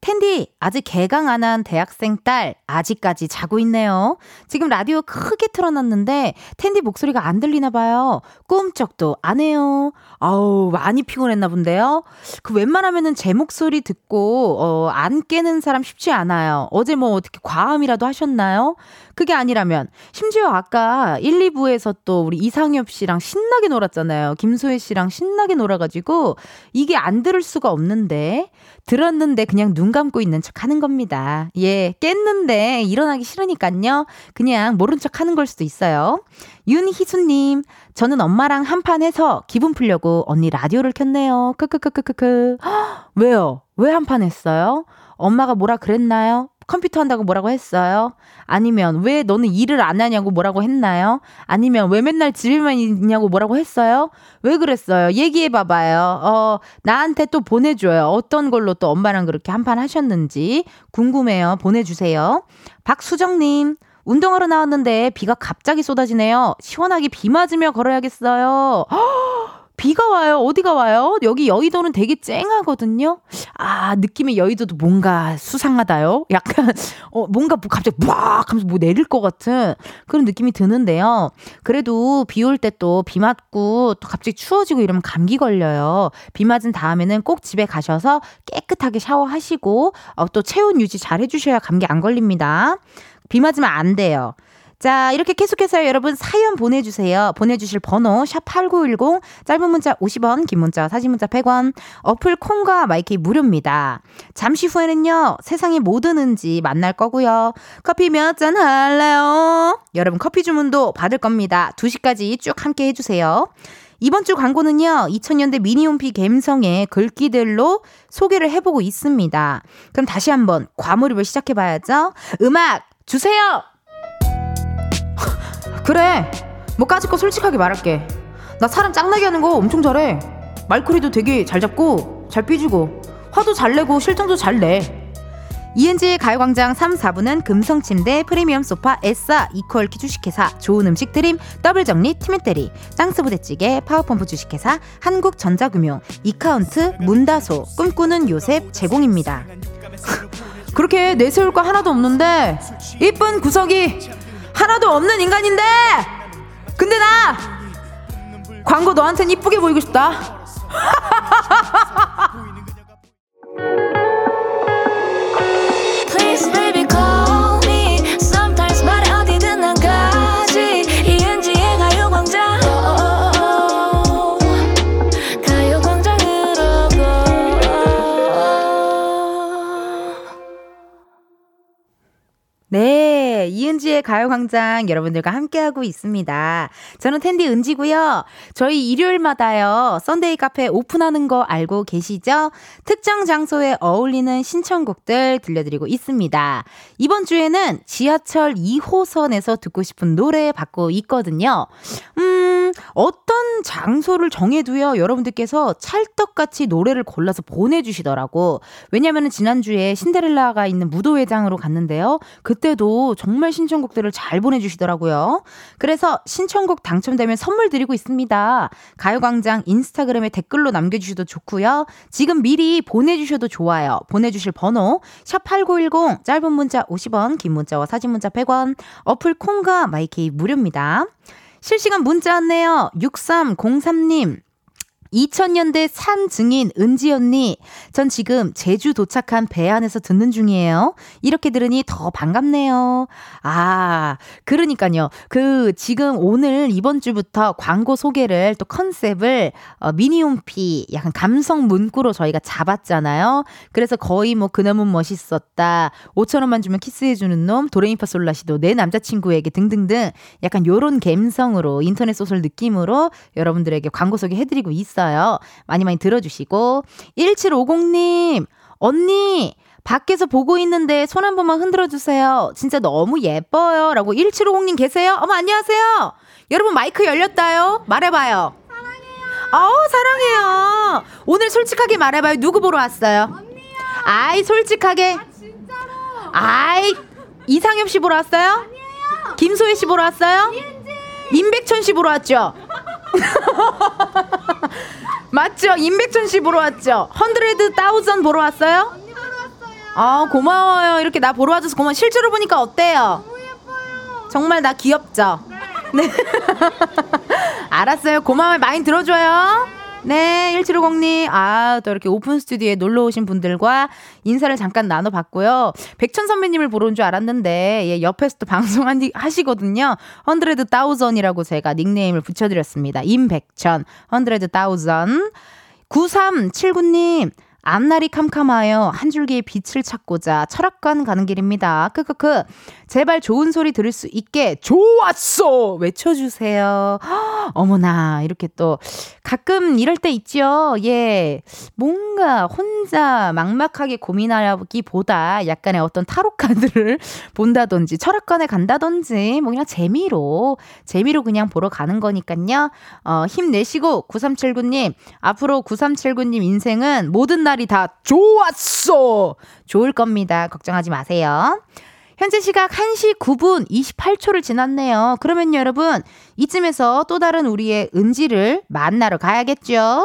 텐디, 아직 개강 안 한 대학생 딸, 아직까지 자고 있네요. 지금 라디오 크게 틀어놨는데, 텐디 목소리가 안 들리나 봐요. 꿈쩍도 안 해요. 아우, 많이 피곤했나 본데요. 그 웬만하면은 제 목소리 듣고, 어, 안 깨는 사람 쉽지 않아요. 어제 뭐 어떻게 과음이라도 하셨나요? 그게 아니라면, 심지어 아까 1, 2부에서 또 우리 이상엽 씨랑 신나게 놀았잖아요. 김소혜 씨랑 신나게 놀아가지고, 이게 안 들을 수가 없는데, 들었는데 그냥 눈 감고 있는 척 하는 겁니다. 예, 깼는데 일어나기 싫으니까요. 그냥 모른 척 하는 걸 수도 있어요. 윤희수님, 저는 엄마랑 한판 해서 기분 풀려고 언니 라디오를 켰네요. 크크크크크크. 왜요? 왜 한판 했어요? 엄마가 뭐라 그랬나요? 컴퓨터 한다고 뭐라고 했어요? 아니면 왜 너는 일을 안 하냐고 뭐라고 했나요? 아니면 왜 맨날 집에만 있냐고 뭐라고 했어요? 왜 그랬어요? 얘기해 봐봐요. 어, 나한테 또 보내줘요. 어떤 걸로 또 엄마랑 그렇게 한판 하셨는지 궁금해요. 보내주세요. 박수정님. 운동하러 나왔는데 비가 갑자기 쏟아지네요. 시원하게 비 맞으며 걸어야겠어요. 허! 비가 와요. 어디가 와요? 여기 여의도는 되게 쨍하거든요. 아, 느낌이 여의도도 뭔가 수상하다요. 약간, 어, 뭔가 뭐 갑자기 막 하면서 뭐 내릴 것 같은 그런 느낌이 드는데요. 그래도 비 올 때 또 비 맞고 또 갑자기 추워지고 이러면 감기 걸려요. 비 맞은 다음에는 꼭 집에 가셔서 깨끗하게 샤워하시고, 어, 또 체온 유지 잘 해 주셔야 감기 안 걸립니다. 비 맞으면 안 돼요. 자, 이렇게 계속해서 여러분 사연 보내주세요. 보내주실 번호, 샵8910, 짧은 문자 50원, 긴 문자, 사진 문자 100원, 어플 콩과 마이크 무료입니다. 잠시 후에는요, 세상의 모든 은지 만날 거고요. 커피 몇 잔 할래요? 여러분 커피 주문도 받을 겁니다. 2시까지 쭉 함께 해주세요. 이번 주 광고는요, 2000년대 미니홈피 갬성의 글귀들로 소개를 해보고 있습니다. 그럼 다시 한번 과몰입을 시작해봐야죠. 음악 주세요! 그래. 뭐 까짓 거 솔직하게 말할게. 나 사람 짱나게 하는 거 엄청 잘해. 말꼬리도 되게 잘 잡고 잘 삐지고 화도 잘 내고 싫증도 잘 내. 이은지의 가요광장 3, 4부는 금성침대, 프리미엄 소파, 에싸, 이퀄키 주식회사, 좋은 음식 드림, 더블정리, 티메테리, 짱스부대찌개, 파워펌프 주식회사, 한국전자금융, 이카운트, 문다소, 꿈꾸는 요셉 제공입니다. 그렇게 내세울 거 하나도 없는데 이쁜 구석이 하나도 없는 인간인데! 근데 나 광고 너한텐 이쁘게 보이고 싶다. 네, 이은지의 가요광장 여러분들과 함께하고 있습니다. 저는 텐디 은지고요. 저희 일요일마다요, 썬데이 카페 오픈하는 거 알고 계시죠? 특정 장소에 어울리는 신청곡들 들려드리고 있습니다. 이번 주에는 지하철 2호선에서 듣고 싶은 노래 받고 있거든요. 음, 어떤 장소를 정해도요, 여러분들께서 찰떡같이 노래를 골라서 보내주시더라고. 왜냐면은 지난주에 신데렐라가 있는 무도회장으로 갔는데요. 그때 그때도 정말 신청곡들을 잘 보내주시더라고요. 그래서 신청곡 당첨되면 선물 드리고 있습니다. 가요광장 인스타그램에 댓글로 남겨주셔도 좋고요. 지금 미리 보내주셔도 좋아요. 보내주실 번호 샵8910 짧은 문자 50원 긴 문자와 사진 문자 100원 어플 콩과 마이케이 무료입니다. 실시간 문자 왔네요. 6303님. 2000년대 산 증인 은지 언니, 전 지금 제주 도착한 배 안에서 듣는 중이에요. 이렇게 들으니 더 반갑네요. 아, 그러니까요. 그 지금 오늘 이번 주부터 광고 소개를 또 컨셉을 어, 미니홈피 약간 감성 문구로 저희가 잡았잖아요. 그래서 거의 뭐 그놈은 멋있었다. 5천 원만 주면 키스해 주는 놈, 도레미파 솔라시도 내 남자친구에게 등등등 약간 요런 갬성으로 인터넷 소설 느낌으로 여러분들에게 광고 소개해 드리고 있어요. 있어요. 많이 많이 들어주시고. 1750님, 언니, 밖에서 보고 있는데 손 한 번만 흔들어 주세요. 진짜 너무 예뻐요. 라고 1750님 계세요? 어머, 안녕하세요. 여러분, 마이크 열렸다요? 말해봐요. 사랑해요. 어우, 사랑해요. 오늘 솔직하게 말해봐요. 누구 보러 왔어요? 언니요. 아이, 솔직하게. 아, 진짜로. 아이, 이상엽 씨 보러 왔어요? 아니에요. 김소혜 씨 보러 왔어요? 이은지. 임백천 씨 보러 왔죠? 맞죠? 임백천 씨 보러 왔죠? 헌드레드 다우전 보러 왔어요? 언니 보러 왔어요. 아 고마워요. 이렇게 나 보러 와줘서 고마워. 실제로 보니까 어때요? 너무 예뻐요. 정말 나 귀엽죠? 네. 알았어요. 고마워요. 많이 들어줘요. 네, 1750님. 아, 또 이렇게 오픈 스튜디오에 놀러 오신 분들과 인사를 잠깐 나눠봤고요. 백천 선배님을 보러 온 줄 알았는데, 예, 옆에서 또 방송하시거든요. 헌드레드 다우전이라고 제가 닉네임을 붙여드렸습니다. 임백천, 헌드레드 다우전. 9379님, 앞날이 캄캄하여 한 줄기의 빛을 찾고자 철학관 가는 길입니다. 크크크. 제발 좋은 소리 들을 수 있게 좋았어! 외쳐주세요. 어머나, 이렇게 또 가끔 이럴 때 있죠. 예. 뭔가 혼자 막막하게 고민하기보다 약간의 어떤 타로카드를 본다든지 철학관에 간다든지 뭐 그냥 재미로, 재미로 그냥 보러 가는 거니까요. 어, 힘내시고 9379님, 앞으로 9379님 인생은 모든 날이 다 좋았어! 좋을 겁니다. 걱정하지 마세요. 현재 시각 1시 9분 28초를 지났네요. 그러면 여러분, 이쯤에서 또 다른 우리의 은지를 만나러 가야겠죠?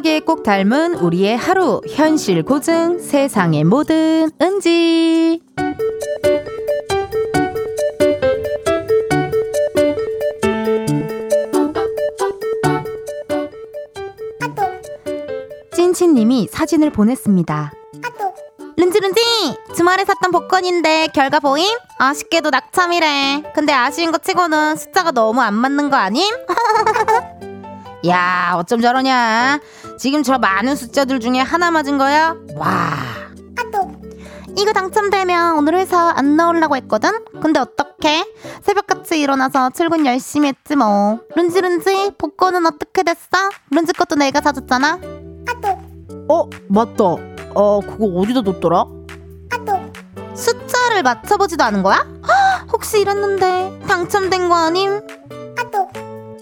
평범하게 꼭 닮은 우리의 하루 현실 고증 세상의 모든 은지 찐친님이 사진을 보냈습니다. 른지른지 주말에 샀던 복권인데 결과 보임? 아쉽게도 낙참이래. 근데 아쉬운 거 치고는 숫자가 너무 안 맞는 거 아님? 야 어쩜 저러냐 지금 저 많은 숫자들 중에 하나 맞은 거야? 와 이거 당첨되면 오늘 회사 안 나오려고 했거든? 근데 어떡해? 새벽같이 일어나서 출근 열심히 했지 뭐 룬지 룬지 복권은 어떻게 됐어? 룬지 것도 내가 사줬잖아 어 맞다 어 그거 어디다 뒀더라? 숫자를 맞춰보지도 않은 거야? 헉, 혹시 이랬는데 당첨된 거 아님?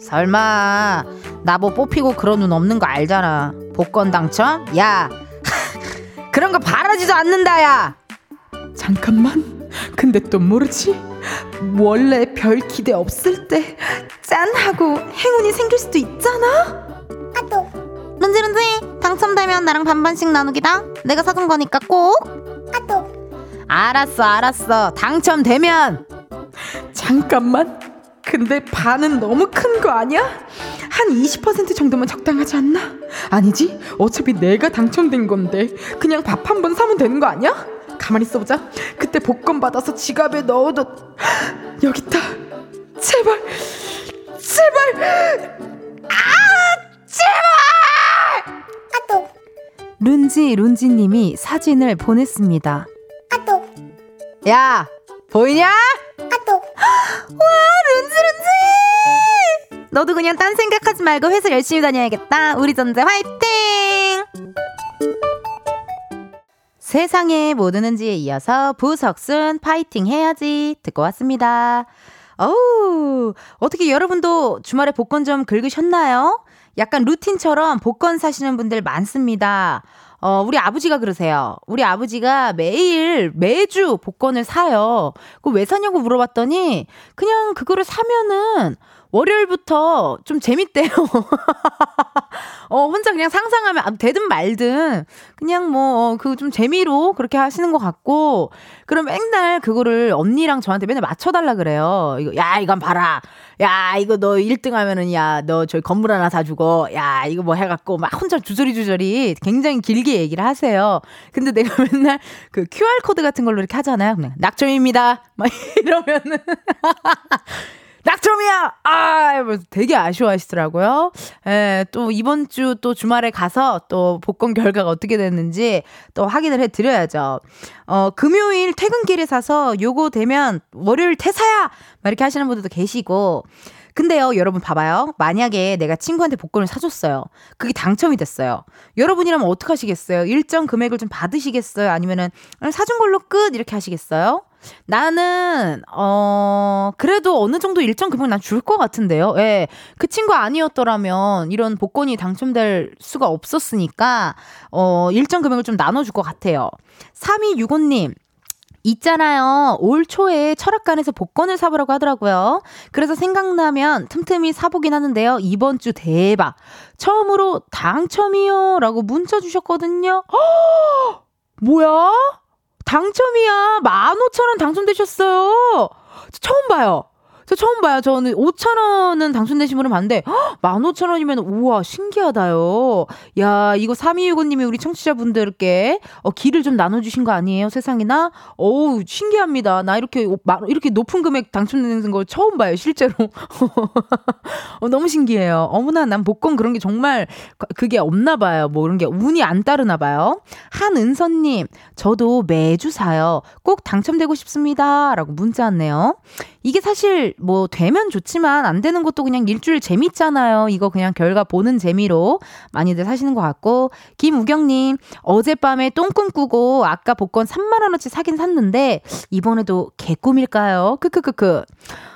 설마 나 뭐 뽑히고 그런 눈 없는 거 알잖아. 복권 당첨? 야, 그런 거 바라지도 않는다, 야. 잠깐만. 근데 또 모르지. 원래 별 기대 없을 때 짠 하고 행운이 생길 수도 있잖아. 른지른지 당첨되면 나랑 반반씩 나누기다. 내가 사준 거니까 꼭. 알았어, 알았어. 당첨되면. 잠깐만. 근데 반은 너무 큰 거 아니야? 한 20% 정도면 적당하지 않나? 아니지? 어차피 내가 당첨된 건데 그냥 밥 한 번 사면 되는 거 아니야? 가만히 있어보자. 그때 복권 받아서 지갑에 넣어도 여기 있다. 제발, 제발, 아, 제발! 아또 룬지 룬지님이 사진을 보냈습니다. 아또 야 보이냐? 아또 와 룬지 룬지 너도 그냥 딴 생각하지 말고 회사 열심히 다녀야겠다 우리 전재 화이팅 세상에 뭐 드는지에 이어서 부석순 파이팅 해야지 듣고 왔습니다 어우 어떻게 여러분도 주말에 복권 좀 긁으셨나요? 약간 루틴처럼 복권 사시는 분들 많습니다. 어, 우리 아버지가 그러세요. 우리 아버지가 매일, 매주 복권을 사요. 그 왜 사냐고 물어봤더니, 그냥 그거를 사면은, 월요일부터 좀 재밌대요. 어, 혼자 그냥 상상하면, 아, 되든 말든, 그냥 뭐, 어, 그좀 재미로 그렇게 하시는 것 같고, 그럼 맨날 그거를 언니랑 저한테 맨날 맞춰달라 그래요. 이거, 야, 이건 봐라. 야, 이거 너 1등 하면은, 야, 너 저희 건물 하나 사주고, 야, 이거 뭐 해갖고, 막 혼자 주저리주저리 굉장히 길게 얘기를 하세요. 근데 내가 맨날 그 QR코드 같은 걸로 이렇게 하잖아요. 그냥, 낙점입니다. 막 이러면은. 낙점이야! 아! 되게 아쉬워하시더라고요. 예, 또 이번 주 또 주말에 가서 또 복권 결과가 어떻게 됐는지 또 확인을 해 드려야죠. 어, 금요일 퇴근길에 사서 요거 되면 월요일 퇴사야! 막 이렇게 하시는 분들도 계시고. 근데요, 여러분 봐봐요. 만약에 내가 친구한테 복권을 사줬어요. 그게 당첨이 됐어요. 여러분이라면 어떡하시겠어요? 일정 금액을 좀 받으시겠어요? 아니면은 사준 걸로 끝 이렇게 하시겠어요? 나는 어 그래도 어느 정도 일정 금액 난 줄 것 같은데요. 예. 그 친구 아니었더라면 이런 복권이 당첨될 수가 없었으니까 어 일정 금액을 좀 나눠 줄것 같아요. 3265 님 있잖아요. 올 초에 철학관에서 복권을 사보라고 하더라고요. 그래서 생각나면 틈틈이 사보긴 하는데요. 이번 주 대박. 처음으로 당첨이요. 라고 문자 주셨거든요. 허! 뭐야? 당첨이야. 15,000원 당첨되셨어요. 처음 봐요. 저 처음 봐요. 저는 5,000원은 당첨되신 분은 봤는데, 15,000원이면, 우와, 신기하다요. 야, 이거 3265님이 우리 청취자분들께, 어, 길을 좀 나눠주신 거 아니에요? 세상에나? 어우, 신기합니다. 나 이렇게, 이렇게 높은 금액 당첨되는 걸 처음 봐요, 실제로. 어, 너무 신기해요. 어머나, 난 복권 그런 게 정말, 그게 없나 봐요. 뭐 그런 게 운이 안 따르나 봐요. 한은선님, 저도 매주 사요. 꼭 당첨되고 싶습니다. 라고 문자 왔네요. 이게 사실 뭐 되면 좋지만 안 되는 것도 그냥 일주일 재밌잖아요. 이거 그냥 결과 보는 재미로 많이들 사시는 것 같고 김우경님 어젯밤에 똥꿈 꾸고 아까 복권 3만 원어치 사긴 샀는데 이번에도 개꿈일까요? 크크크크.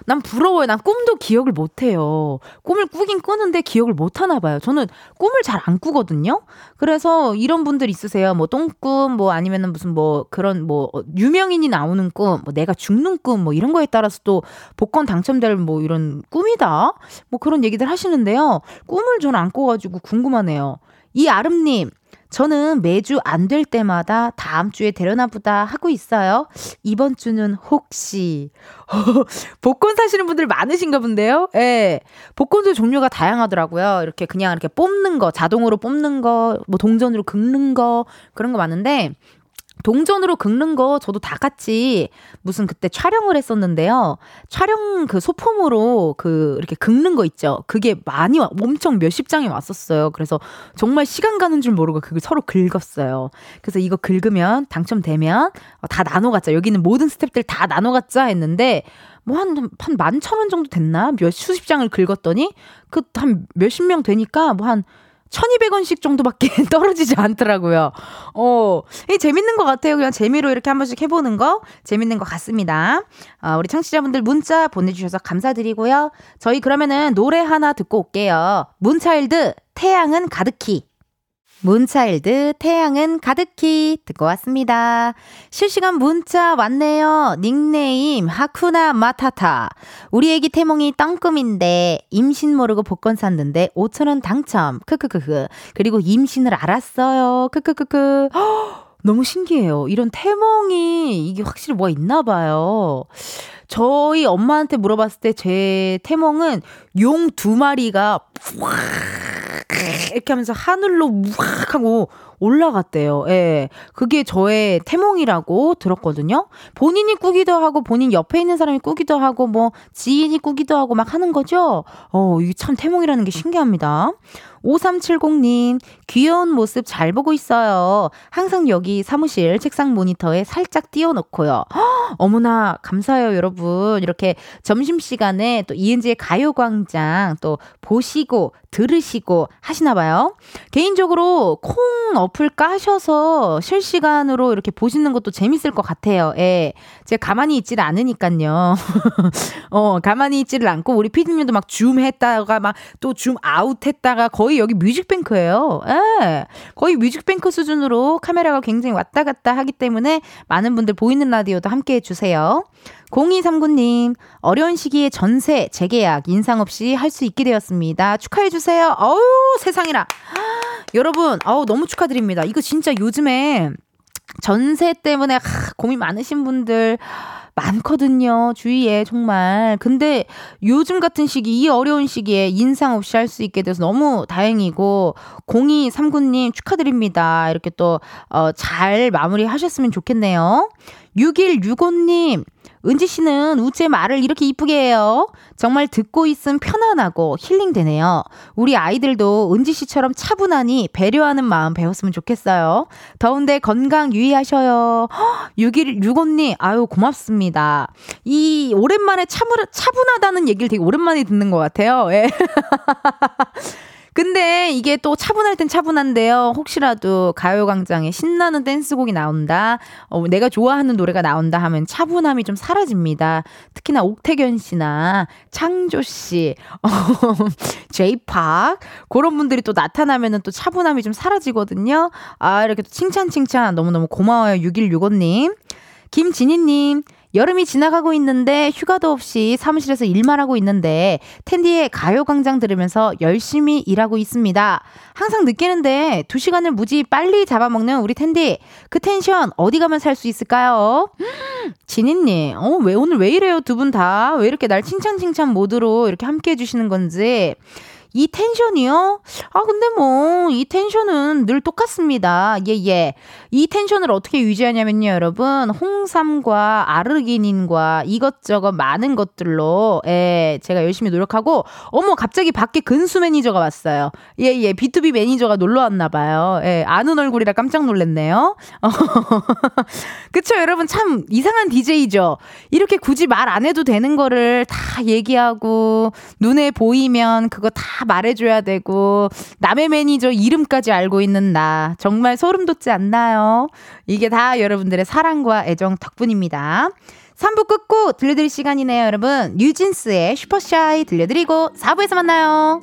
난 부러워요. 난 꿈도 기억을 못 해요. 꿈을 꾸긴 꾸는데 기억을 못 하나 봐요. 저는 꿈을 잘 안 꾸거든요. 그래서 이런 분들 있으세요. 뭐 똥꿈, 뭐 아니면은 무슨 뭐 그런 뭐 유명인이 나오는 꿈, 뭐 내가 죽는 꿈, 뭐 이런 거에 따라서 또 복권 당첨될 뭐 이런 꿈이다. 뭐 그런 얘기들 하시는데요. 꿈을 저는 안 꿔가지고 궁금하네요. 이 아름님, 저는 매주 안 될 때마다 다음 주에 되려나 보다 하고 있어요. 이번 주는 혹시 복권 사시는 분들 많으신가 본데요. 예. 복권도 종류가 다양하더라고요. 이렇게 그냥 이렇게 뽑는 거, 자동으로 뽑는 거, 뭐 동전으로 긁는 거 그런 거 많은데 동전으로 긁는 거 저도 다 같이 무슨 그때 촬영을 했었는데요. 촬영 그 소품으로 그 이렇게 긁는 거 있죠. 그게 많이 와, 엄청 몇십 장이 왔었어요. 그래서 정말 시간 가는 줄 모르고 그걸 서로 긁었어요. 그래서 이거 긁으면 당첨되면 다 나눠 갖자. 여기는 모든 스탭들 다 나눠 갖자 했는데 뭐 한, 한 만천 원 정도 됐나? 몇 수십 장을 긁었더니 그 한 몇십 명 되니까 뭐한 1200원씩 정도밖에 떨어지지 않더라고요. 어, 이 재밌는 것 같아요. 그냥 재미로 이렇게 한 번씩 해보는 거 재밌는 것 같습니다. 어, 우리 청취자분들 문자 보내주셔서 감사드리고요. 저희 그러면은 노래 하나 듣고 올게요. 문차일드 태양은 가득히. 문차일드 태양은 가득히 듣고 왔습니다. 실시간 문자 왔네요. 닉네임 하쿠나 마타타. 우리 애기 태몽이 땅꿈인데 임신 모르고 복권 샀는데 5천원 당첨. 크크크크. 그리고 임신을 알았어요. 크크크크. 너무 신기해요. 이런 태몽이 이게 확실히 뭐가 있나 봐요. 저희 엄마한테 물어봤을 때 제 태몽은 용 두 마리가 이렇게 하면서 하늘로 우악 하고 올라갔대요. 예. 그게 저의 태몽이라고 들었거든요. 본인이 꾸기도 하고 본인 옆에 있는 사람이 꾸기도 하고 뭐 지인이 꾸기도 하고 막 하는 거죠. 어, 이게 참 태몽이라는 게 신기합니다. 5370님, 귀여운 모습 잘 보고 있어요. 항상 여기 사무실 책상 모니터에 살짝 띄워놓고요. 허, 어머나, 감사해요, 여러분. 이렇게 점심시간에 또 이은지의 가요광장 또 보시고, 들으시고 하시나 봐요. 개인적으로 콩 어플 까셔서 실시간으로 이렇게 보시는 것도 재밌을 것 같아요. 예. 제가 가만히 있지를 않으니까요. 어, 가만히 있지를 않고 우리 피디님도 막 줌 했다가 막 또 zoom out 했다가 거의 여기 뮤직뱅크예요. 예. 거의 뮤직뱅크 수준으로 카메라가 굉장히 왔다 갔다 하기 때문에 많은 분들 보이는 라디오도 함께 해 주세요. 0239님, 어려운 시기에 전세, 재계약, 인상 없이 할 수 있게 되었습니다. 축하해주세요. 어우, 세상에나. 여러분, 어우, 너무 축하드립니다. 이거 진짜 요즘에 전세 때문에 하, 고민 많으신 분들 많거든요. 주위에 정말. 근데 요즘 같은 시기, 이 어려운 시기에 인상 없이 할 수 있게 돼서 너무 다행이고 0239님 축하드립니다. 이렇게 또 어, 잘 마무리 하셨으면 좋겠네요. 6165님 은지 씨는 우째 말을 이렇게 이쁘게 해요. 정말 듣고 있음 편안하고 힐링되네요. 우리 아이들도 은지 씨처럼 차분하니 배려하는 마음 배웠으면 좋겠어요. 더운데 건강 유의하셔요. 6165님, 아유, 고맙습니다. 이, 오랜만에 차분, 차분하다는 얘기를 되게 오랜만에 듣는 것 같아요. 예. 근데 이게 또 차분할 땐 차분한데요. 혹시라도 가요광장에 신나는 댄스곡이 나온다, 어, 내가 좋아하는 노래가 나온다 하면 차분함이 좀 사라집니다. 특히나 옥태견 씨나 창조 씨, 어, 제이팍 그런 분들이 또 나타나면은 또 차분함이 좀 사라지거든요. 아 이렇게 또 칭찬 칭찬 너무너무 고마워요. 6165님. 김진희님, 여름이 지나가고 있는데 휴가도 없이 사무실에서 일만 하고 있는데 텐디의 가요광장 들으면서 열심히 일하고 있습니다. 항상 느끼는데 두 시간을 무지 빨리 잡아먹는 우리 텐디 그 텐션 어디 가면 살 수 있을까요? 진희님, 어, 왜 오늘 왜 이래요 두 분 다 왜 이렇게 날 칭찬 칭찬 모드로 이렇게 함께 해주시는 건지 이 텐션이요? 아, 근데 뭐, 이 텐션은 늘 똑같습니다. 예, 예. 이 텐션을 어떻게 유지하냐면요, 여러분. 홍삼과 아르기닌과 이것저것 많은 것들로, 예, 제가 열심히 노력하고, 어머, 갑자기 밖에 근수 매니저가 왔어요. 예, 예. BTOB 매니저가 놀러 왔나봐요. 예, 아는 얼굴이라 깜짝 놀랐네요. 그쵸, 여러분. 참 이상한 DJ죠. 이렇게 굳이 말 안 해도 되는 거를 다 얘기하고, 눈에 보이면 그거 다 말해줘야 되고, 남의 매니저 이름까지 알고 있는 나. 정말 소름 돋지 않나요? 이게 다 여러분들의 사랑과 애정 덕분입니다. 3부 끝고 들려드릴 시간이네요, 여러분. 뉴진스의 슈퍼샤이 들려드리고 4부에서 만나요.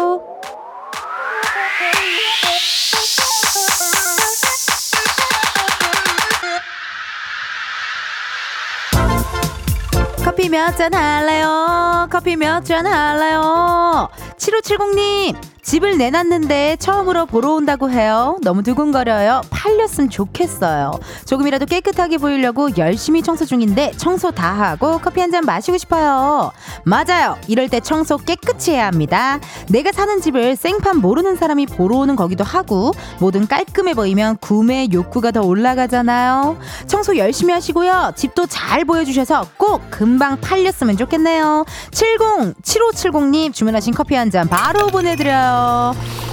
커피 몇 잔 할래요? 커피 몇 잔 할래요? 7570님, 집을 내놨는데 처음으로 보러 온다고 해요. 너무 두근거려요. 팔렸으면 좋겠어요. 조금이라도 깨끗하게 보이려고 열심히 청소 중인데 청소 다 하고 커피 한 잔 마시고 싶어요. 맞아요. 이럴 때 청소 깨끗이 해야 합니다. 내가 사는 집을 생판 모르는 사람이 보러 오는 거기도 하고 뭐든 깔끔해 보이면 구매 욕구가 더 올라가잖아요. 청소 열심히 하시고요. 집도 잘 보여주셔서 꼭 금방 팔렸으면 좋겠네요. 70 7570님 주문하신 커피 한 잔 바로 보내드려요. 喽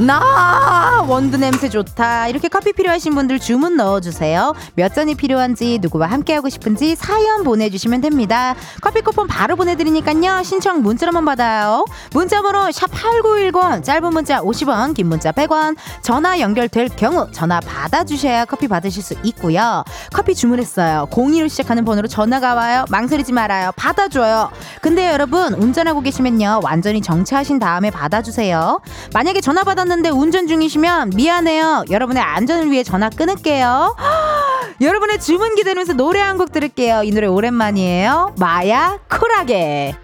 나 원두 냄새 좋다. 이렇게 커피 필요하신 분들 주문 넣어주세요. 몇 잔이 필요한지 누구와 함께하고 싶은지 사연 보내주시면 됩니다. 커피 쿠폰 바로 보내드리니까요. 신청 문자로만 받아요. 문자번호 샵 #8910 짧은 문자 50원, 긴 문자 100원. 전화 연결될 경우 전화 받아주셔야 커피 받으실 수 있고요. 커피 주문했어요. 02로 시작하는 번호로 전화가 와요. 망설이지 말아요. 받아줘요. 근데 여러분 운전하고 계시면요 완전히 정차하신 다음에 받아주세요. 만약에 전화 받았 하셨는데 운전 중이시면 미안해요. 여러분의 안전을 위해 전화 끊을게요. 여러분의 주문 기다리면서 노래 한 곡 들을게요. 이 노래 오랜만이에요. 마야 쿨하게.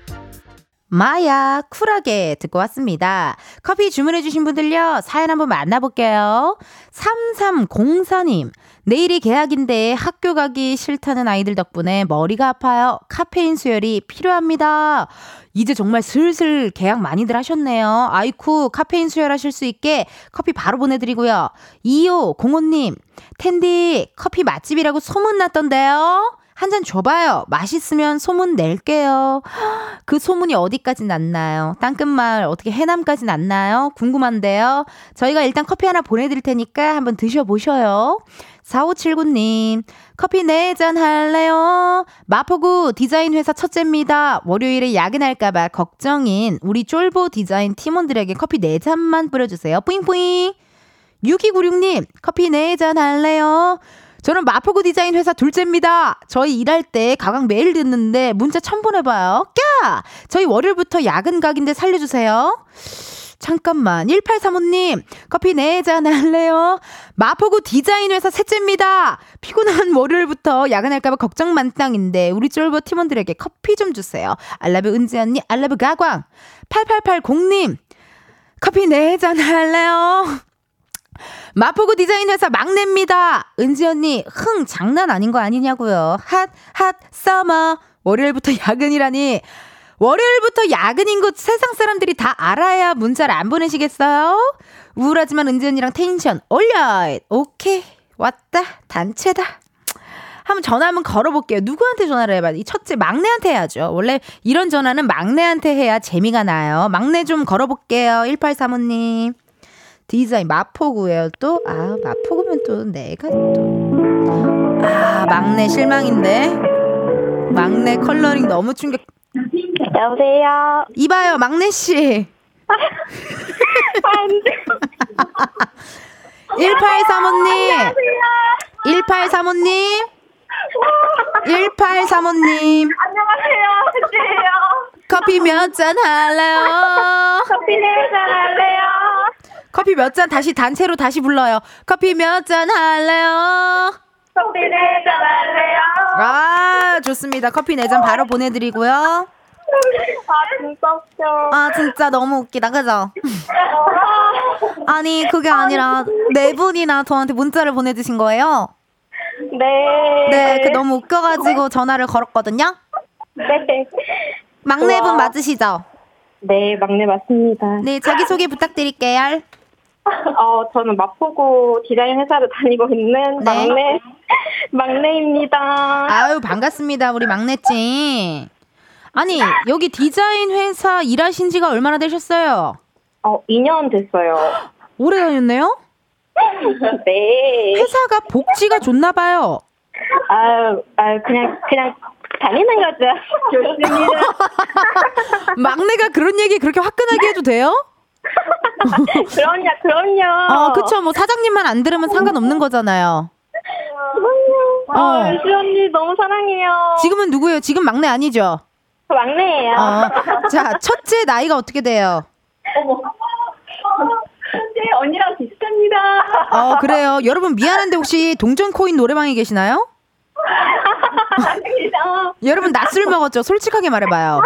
마야 쿨하게 듣고 왔습니다. 커피 주문해 주신 분들요. 사연 한번 만나볼게요. 3304님. 내일이 개학인데 학교 가기 싫다는 아이들 덕분에 머리가 아파요. 카페인 수혈이 필요합니다. 이제 정말 슬슬 계약 많이들 하셨네요. 아이쿠, 카페인 수혈하실 수 있게 커피 바로 보내드리고요. 2505님, 텐디, 커피 맛집이라고 소문났던데요? 한 잔 줘봐요. 맛있으면 소문 낼게요. 그 소문이 어디까지 났나요? 땅끝마을 어떻게 해남까지 났나요? 궁금한데요. 저희가 일단 커피 하나 보내드릴 테니까 한번 드셔보셔요. 4579님, 커피 네잔 할래요? 마포구 디자인 회사 첫째입니다. 월요일에 야근할까봐 걱정인 우리 쫄보 디자인 팀원들에게 커피 네 잔만 뿌려주세요. 뿌잉뿌잉. 6296님, 커피 네잔 할래요? 저는 마포구 디자인 회사 둘째입니다. 저희 일할 때 가강 매일 듣는데 문자 천 보내봐요. 까! 저희 월요일부터 야근 각인데 살려주세요. 잠깐만. 1835님, 커피 네잔 할래요? 마포구 디자인 회사 셋째입니다. 피곤한 월요일부터 야근할까봐 걱정 만땅인데, 우리 쫄보 팀원들에게 커피 좀 주세요. I love 은지 언니, I love 가광. 8880님, 커피 네잔 할래요? 마포구 디자인 회사 막내입니다. 은지 언니, 흥, 장난 아닌 거 아니냐고요. hot, hot, summer. 월요일부터 야근이라니. 월요일부터 야근인 것 세상 사람들이 다 알아야 문자를 안 보내시겠어요? 우울하지만 은지 언니랑 텐션 올려! 오케이. 왔다. 단체다. 한번 전화 한번 걸어볼게요. 누구한테 전화를 해봐야 이 첫째 막내한테 해야죠. 원래 이런 전화는 막내한테 해야 재미가 나요. 막내 좀 걸어볼게요. 1835님. 디자인 마포구예요. 또, 아, 마포구면 또 내가 또. 아, 막내 실망인데. 막내 컬러링 너무 충격. 여보세요. 이봐요, 막내 씨. 안 돼. 1835님. 1835님. 1835님. 안녕하세요. 혜지예요. 커피 몇 잔 할래요? 커피 네잔 할래요? 커피 몇 잔 다시 단체로 다시 불러요. 커피 몇 잔 할래요? 커피 네잔 할래요? 아, 좋습니다. 커피 네 잔 바로 보내드리고요. 아, 진짜 웃겨. 아, 진짜 너무 웃기다. 그죠? 아니, 그게 아니라 네 분이나 저한테 문자를 보내주신 거예요? 네. 네, 그 너무 웃겨가지고 전화를 걸었거든요? 네. 막내분 우와. 맞으시죠? 네, 막내 맞습니다. 네, 자기 소개 부탁드릴게요. 어, 저는 마포구 디자인 회사를 다니고 있는 네. 막내, 막내입니다. 아유, 반갑습니다. 우리 막내찡. 아니, 여기 디자인 회사 일하신 지가 얼마나 되셨어요? 어, 2년 됐어요. 오래 다녔네요? 네. 회사가 복지가 좋나 봐요. 아유, 아유, 그냥, 그냥 다니는 거죠. 좋습니다. 막내가 그런 얘기 그렇게 화끈하게 해도 돼요? 그럼요, 그럼요. 어, 그쵸. 뭐 사장님만 안 들으면 상관없는 거잖아요. 그럼요. 어. 어, 유시 언니 너무 사랑해요. 지금은 누구예요? 지금 막내 아니죠? 저 막내예요. 어. 자, 첫째 나이가 어떻게 돼요? 어머. 네, 언니랑 비슷합니다. 어, 그래요. 여러분 미안한데 혹시 동전 코인 노래방에 계시나요? 아닙니다. 여러분 낮술 먹었죠? 솔직하게 말해봐요.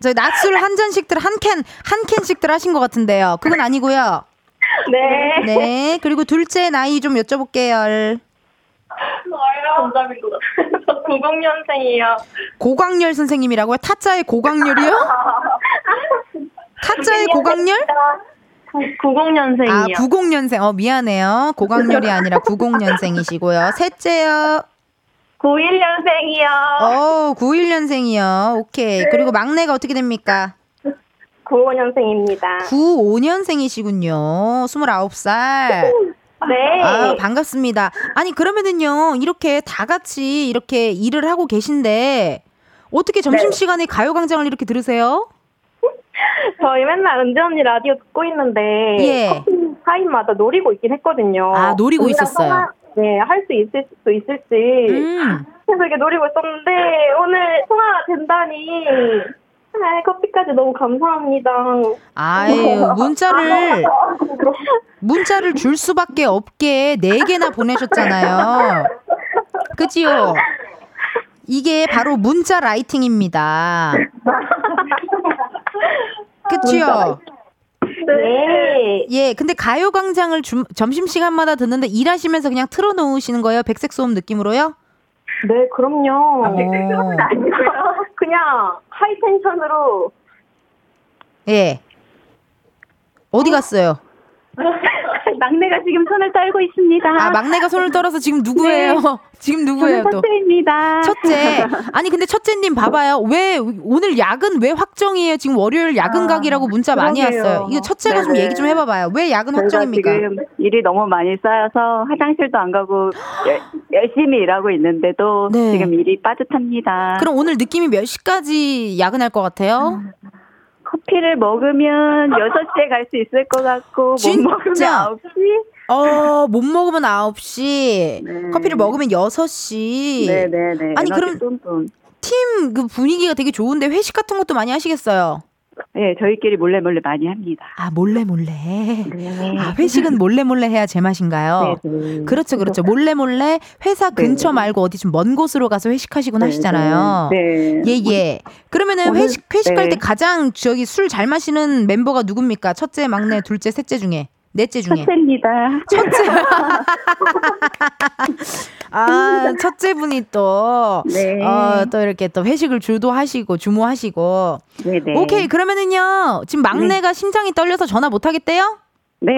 저희 낮술 한 잔씩들 한 캔, 한 캔씩들 하신 것 같은데요. 그건 아니고요. 네. 네. 그리고 둘째 나이 좀 여쭤볼게요. 정답인 것 같아요. 저 90년생이에요. 고광렬 선생님이라고요? 타짜의 고광렬이요? 타짜의 고광렬? 90년생이요. 아, 90년생. 어, 미안해요. 고광렬이 아니라 90년생이시고요. 셋째요. 91년생이요. 어, 91년생이요. 오케이. 그리고 막내가 어떻게 됩니까? 95년생입니다. 95년생이시군요. 29살. 네. 아, 반갑습니다. 아니, 그러면은요, 이렇게 다 같이 이렇게 일을 하고 계신데, 어떻게 점심시간에 가요광장을 이렇게 들으세요? 저희 맨날 은지 언니 라디오 듣고 있는데 예. 커피 타임마다 노리고 있긴 했거든요. 아, 노리고 있었어요. 통화- 네, 할 수 있을 수 있을지 음. 그래서 이렇게 노리고 있었는데 오늘 통화가 된다니 아, 커피까지 너무 감사합니다. 아유, 문자를, 문자를 줄 수밖에 없게 네개나 보내셨잖아요. 그지요? 이게 바로 문자 라이팅입니다. 그치요? 네. 예, 근데 가요광장을 줌- 점심시간마다 듣는데 일하시면서 그냥 틀어놓으시는 거예요? 백색 소음 느낌으로요? 네, 그럼요. 어. 그냥 하이텐션으로 예. 어디 갔어요? 막내가 지금 손을 떨고 있습니다. 아, 막내가 손을 떨어서 지금 누구예요? 지금 누구예요, 또? 첫째입니다. 첫째. 아니, 근데 첫째님 봐봐요. 왜, 오늘 야근 왜 확정이에요? 지금 월요일 야근 각이라고 문자 많이 그러게요. 왔어요. 이거 첫째가 좀 네네. 얘기 좀 해봐봐요. 왜 야근 확정입니까? 지금 일이 너무 많이 쌓여서 화장실도 안 가고 열, 열심히 일하고 있는데도 네. 지금 일이 빠듯합니다. 그럼 오늘 느낌이 몇 시까지 야근할 것 같아요? 커피를 먹으면 6시에 갈 수 있을 것 같고 못 진짜? 먹으면 9시? 어, 못 먹으면 9시, 커피를 먹으면 6시. 네 네 네. 아니, 에너지 그럼 뿜뿜. 팀그 분위기가 되게 좋은데 회식 같은 것도 많이 하시겠어요? 네, 저희끼리 몰래 몰래 많이 합니다. 아, 몰래 몰래. 네. 아, 회식은 몰래 몰래 해야 제맛인가요? 네, 네. 그렇죠, 그렇죠. 몰래 몰래 회사 근처 네. 말고 어디 좀 먼 곳으로 가서 회식하시곤 하시잖아요. 네. 예, 예. 그러면은 회식, 회식할 네. 때 가장 저기 술 잘 마시는 멤버가 누굽니까? 첫째, 막내, 둘째, 셋째 중에. 넷째 중에. 첫째입니다. 첫째. 아, 첫째 분이 또, 네. 어, 또 이렇게 또 회식을 주도하시고, 주모하시고. 네네. 오케이. 그러면은요, 지금 막내가 심장이 떨려서 전화 못 하겠대요? 네.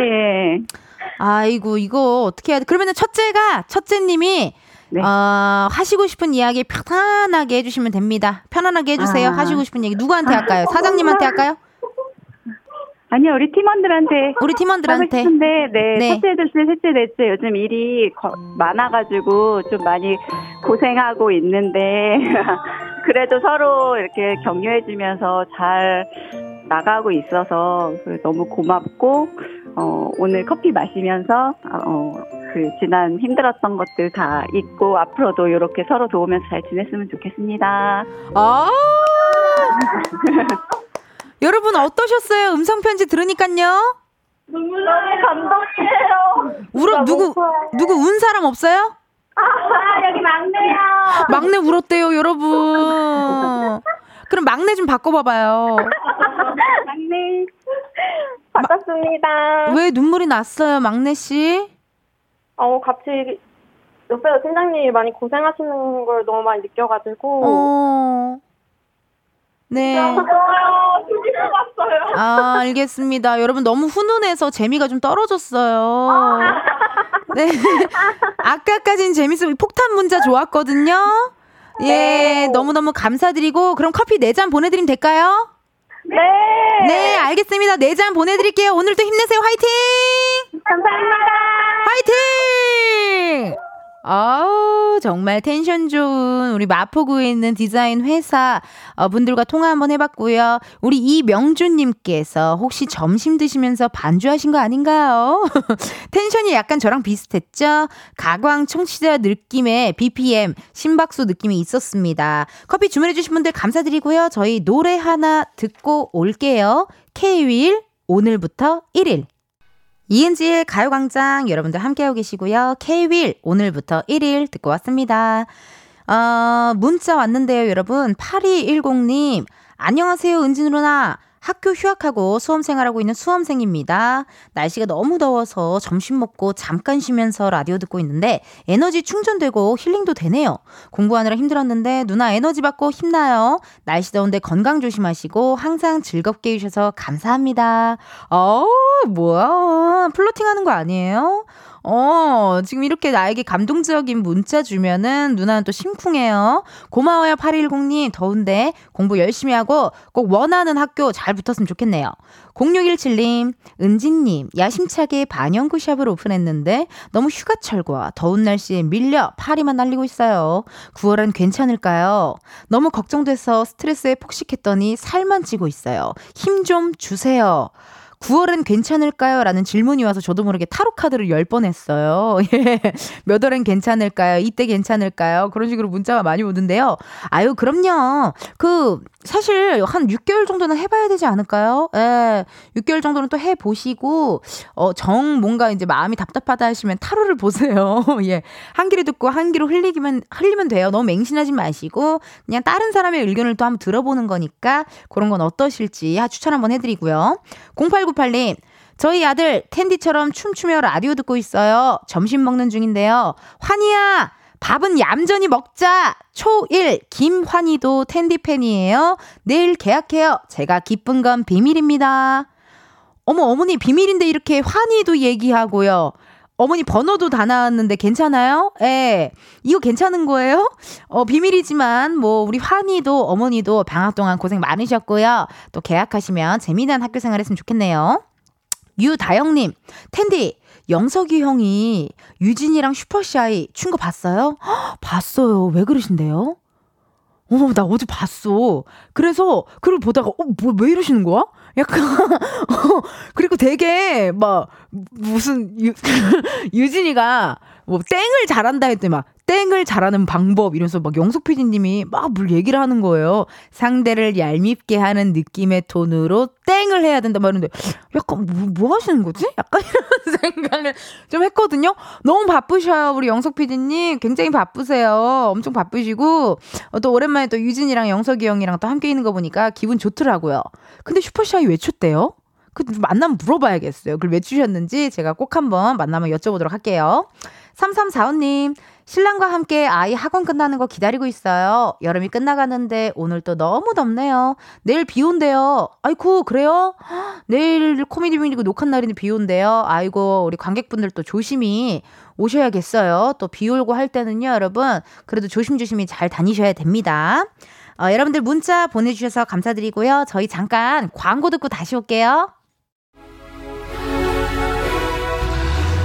아이고, 이거 어떻게 해야 돼? 그러면은 첫째가, 첫째님이, 네. 어, 하시고 싶은 이야기 편안하게 해주시면 됩니다. 편안하게 해주세요. 아. 하시고 싶은 얘기. 누구한테 할까요? 사장님한테 할까요? 아니요, 우리 팀원들한테. 우리 팀원들한테. 하고 싶은데, 네, 네. 첫째, 둘째, 셋째, 넷째 요즘 일이 거- 많아가지고 좀 많이 고생하고 있는데, 그래도 서로 이렇게 격려해주면서 잘 나가고 있어서 너무 고맙고 어, 오늘 커피 마시면서 어, 그 지난 힘들었던 것들 다 잊고 앞으로도 이렇게 서로 도우면서 잘 지냈으면 좋겠습니다. 아 여러분 어떠셨어요? 음성 편지 들으니까요. 눈물 너무 감동이에요. 울어 누구 누구 운 사람 없어요? 아, 여기 막내야. 막내 울었대요, 여러분. 그럼 막내 좀 바꿔봐봐요. 막내. 바꿨습니다. 왜 눈물이 났어요, 막내 씨? 어, 같이 옆에서 팀장님이 많이 고생하시는 걸 너무 많이 느껴가지고. 어. 네. 아, 알겠습니다. 여러분 너무 훈훈해서 재미가 좀 떨어졌어요. 네. 아까까진 재밌어. 폭탄 문자 좋았거든요. 예, 네. 너무너무 감사드리고, 그럼 커피 4잔 보내 드리면 될까요? 네. 네, 알겠습니다. 4잔 보내 드릴게요. 오늘도 힘내세요. 화이팅! 감사합니다. 화이팅! 아우, 정말 텐션 좋은 우리 마포구에 있는 디자인 회사 어, 분들과 통화 한번 해봤고요. 우리 이명준님께서 혹시 점심 드시면서 반주하신 거 아닌가요? 텐션이 약간 저랑 비슷했죠? 가광 청취자 느낌의 BPM, 심박수 느낌이 있었습니다. 커피 주문해주신 분들 감사드리고요. 저희 노래 하나 듣고 올게요. K-윌, 오늘부터 1일. 이은지의 가요광장 여러분들 함께하고 계시고요. K-윌 오늘부터 1일 듣고 왔습니다. 어, 문자 왔는데요, 여러분. 8210님, 안녕하세요, 은진 누나. 학교 휴학하고 수험 생활하고 있는 수험생입니다. 날씨가 너무 더워서 점심 먹고 잠깐 쉬면서 라디오 듣고 있는데 에너지 충전되고 힐링도 되네요. 공부하느라 힘들었는데 누나 에너지 받고 힘나요. 날씨 더운데 건강 조심하시고 항상 즐겁게 해주셔서 감사합니다. 어, 뭐야. 플로팅 하는 거 아니에요? 어, 지금 이렇게 나에게 감동적인 문자 주면은 누나는 또 심쿵해요. 고마워요, 810님. 더운데 공부 열심히 하고 꼭 원하는 학교 잘 붙었으면 좋겠네요. 0617님, 은진님, 야심차게 반영구 샵을 오픈했는데 너무 휴가철과 더운 날씨에 밀려 파리만 날리고 있어요. 9월은 괜찮을까요? 너무 걱정돼서 스트레스에 폭식했더니 살만 찌고 있어요. 힘 좀 주세요. 9월은 괜찮을까요? 라는 질문이 와서 저도 모르게 타로 카드를 10번 했어요. 예. 몇 월은 괜찮을까요? 이때 괜찮을까요? 그런 식으로 문자가 많이 오는데요. 아유, 그럼요. 그, 사실 한 6개월 정도는 해봐야 되지 않을까요? 예. 6개월 정도는 또 해보시고, 어, 정 뭔가 이제 마음이 답답하다 하시면 타로를 보세요. 예. 한 귀로 듣고 한 귀로 흘리기만, 흘리면 돼요. 너무 맹신하지 마시고, 그냥 다른 사람의 의견을 또 한번 들어보는 거니까, 그런 건 어떠실지 추천 한번 해드리고요. 0998님, 저희 아들 텐디처럼 춤추며 라디오 듣고 있어요. 점심 먹는 중인데요. 환희야! 밥은 얌전히 먹자! 초1 김환희도 텐디 팬이에요. 내일 계약해요. 제가 기쁜 건 비밀입니다. 어머, 어머니 비밀인데 이렇게 환희도 얘기하고요. 어머니 번호도 다 나왔는데 괜찮아요? 예. 이거 괜찮은 거예요? 어, 비밀이지만 뭐 우리 환희도 어머니도 방학 동안 고생 많으셨고요. 또 계약하시면 재미난 학교 생활 했으면 좋겠네요. 유다영님, 텐디, 영석이 형이 유진이랑 슈퍼샤이 춘 거 봤어요? 헉, 봤어요. 왜 그러신데요? 어, 나 어제 봤어. 그래서, 그걸 보다가, 어, 뭐, 왜 이러시는 거야? 약간, 어, 그리고 되게, 막, 무슨, 유, 유진이가, 뭐, 땡을 잘한다 했더니 막, 땡을 잘하는 방법 이러면서 막 영석 PD님이 막뭘 얘기를 하는 거예요. 상대를 얄밉게 하는 느낌의 톤으로 땡을 해야 된다 말는데 약간 뭐, 뭐 하시는 거지? 약간 이런 생각을 좀 했거든요. 너무 바쁘셔요 우리 영석 PD님 굉장히 바쁘세요. 엄청 바쁘시고 어, 또 오랜만에 또 유진이랑 영석이 형이랑 또 함께 있는 거 보니까 기분 좋더라고요. 근데 슈퍼샤이 왜 췄대요? 그 만나면 물어봐야겠어요. 그걸 왜 주셨는지 제가 꼭 한번 만나면 여쭤보도록 할게요. 3345님, 신랑과 함께 아이 학원 끝나는 거 기다리고 있어요. 여름이 끝나가는데 오늘 또 너무 덥네요. 내일 비 온대요. 아이고, 그래요? 내일 코미디 뮤니크 녹화 날인데 비 온대요. 아이고, 우리 관객분들 또 조심히 오셔야겠어요. 또 비 오고 할 때는요, 여러분. 그래도 조심조심히 잘 다니셔야 됩니다. 어, 여러분들 문자 보내주셔서 감사드리고요. 저희 잠깐 광고 듣고 다시 올게요.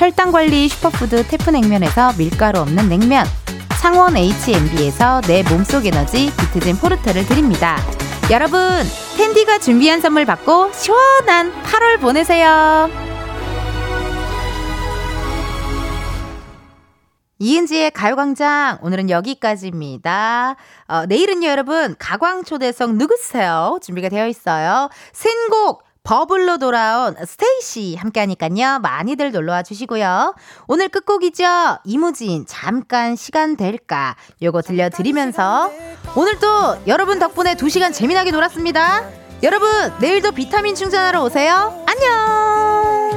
혈당관리 슈퍼푸드 태프냉면에서 밀가루 없는 냉면 창원 H&B에서 내 몸속 에너지 비트젠 포르테를 드립니다. 여러분 텐디가 준비한 선물 받고 시원한 8월 보내세요. 이은지의 가요광장 오늘은 여기까지입니다. 어, 내일은요 여러분 가광초대석 누구세요? 준비가 되어 있어요. 신곡 버블로 돌아온 스테이씨 함께하니까요. 많이들 놀러와 주시고요. 오늘 끝곡이죠. 이무진 잠깐 시간 될까 요거 들려드리면서 오늘도 여러분 덕분에 2시간 재미나게 놀았습니다. 여러분 내일도 비타민 충전하러 오세요. 안녕.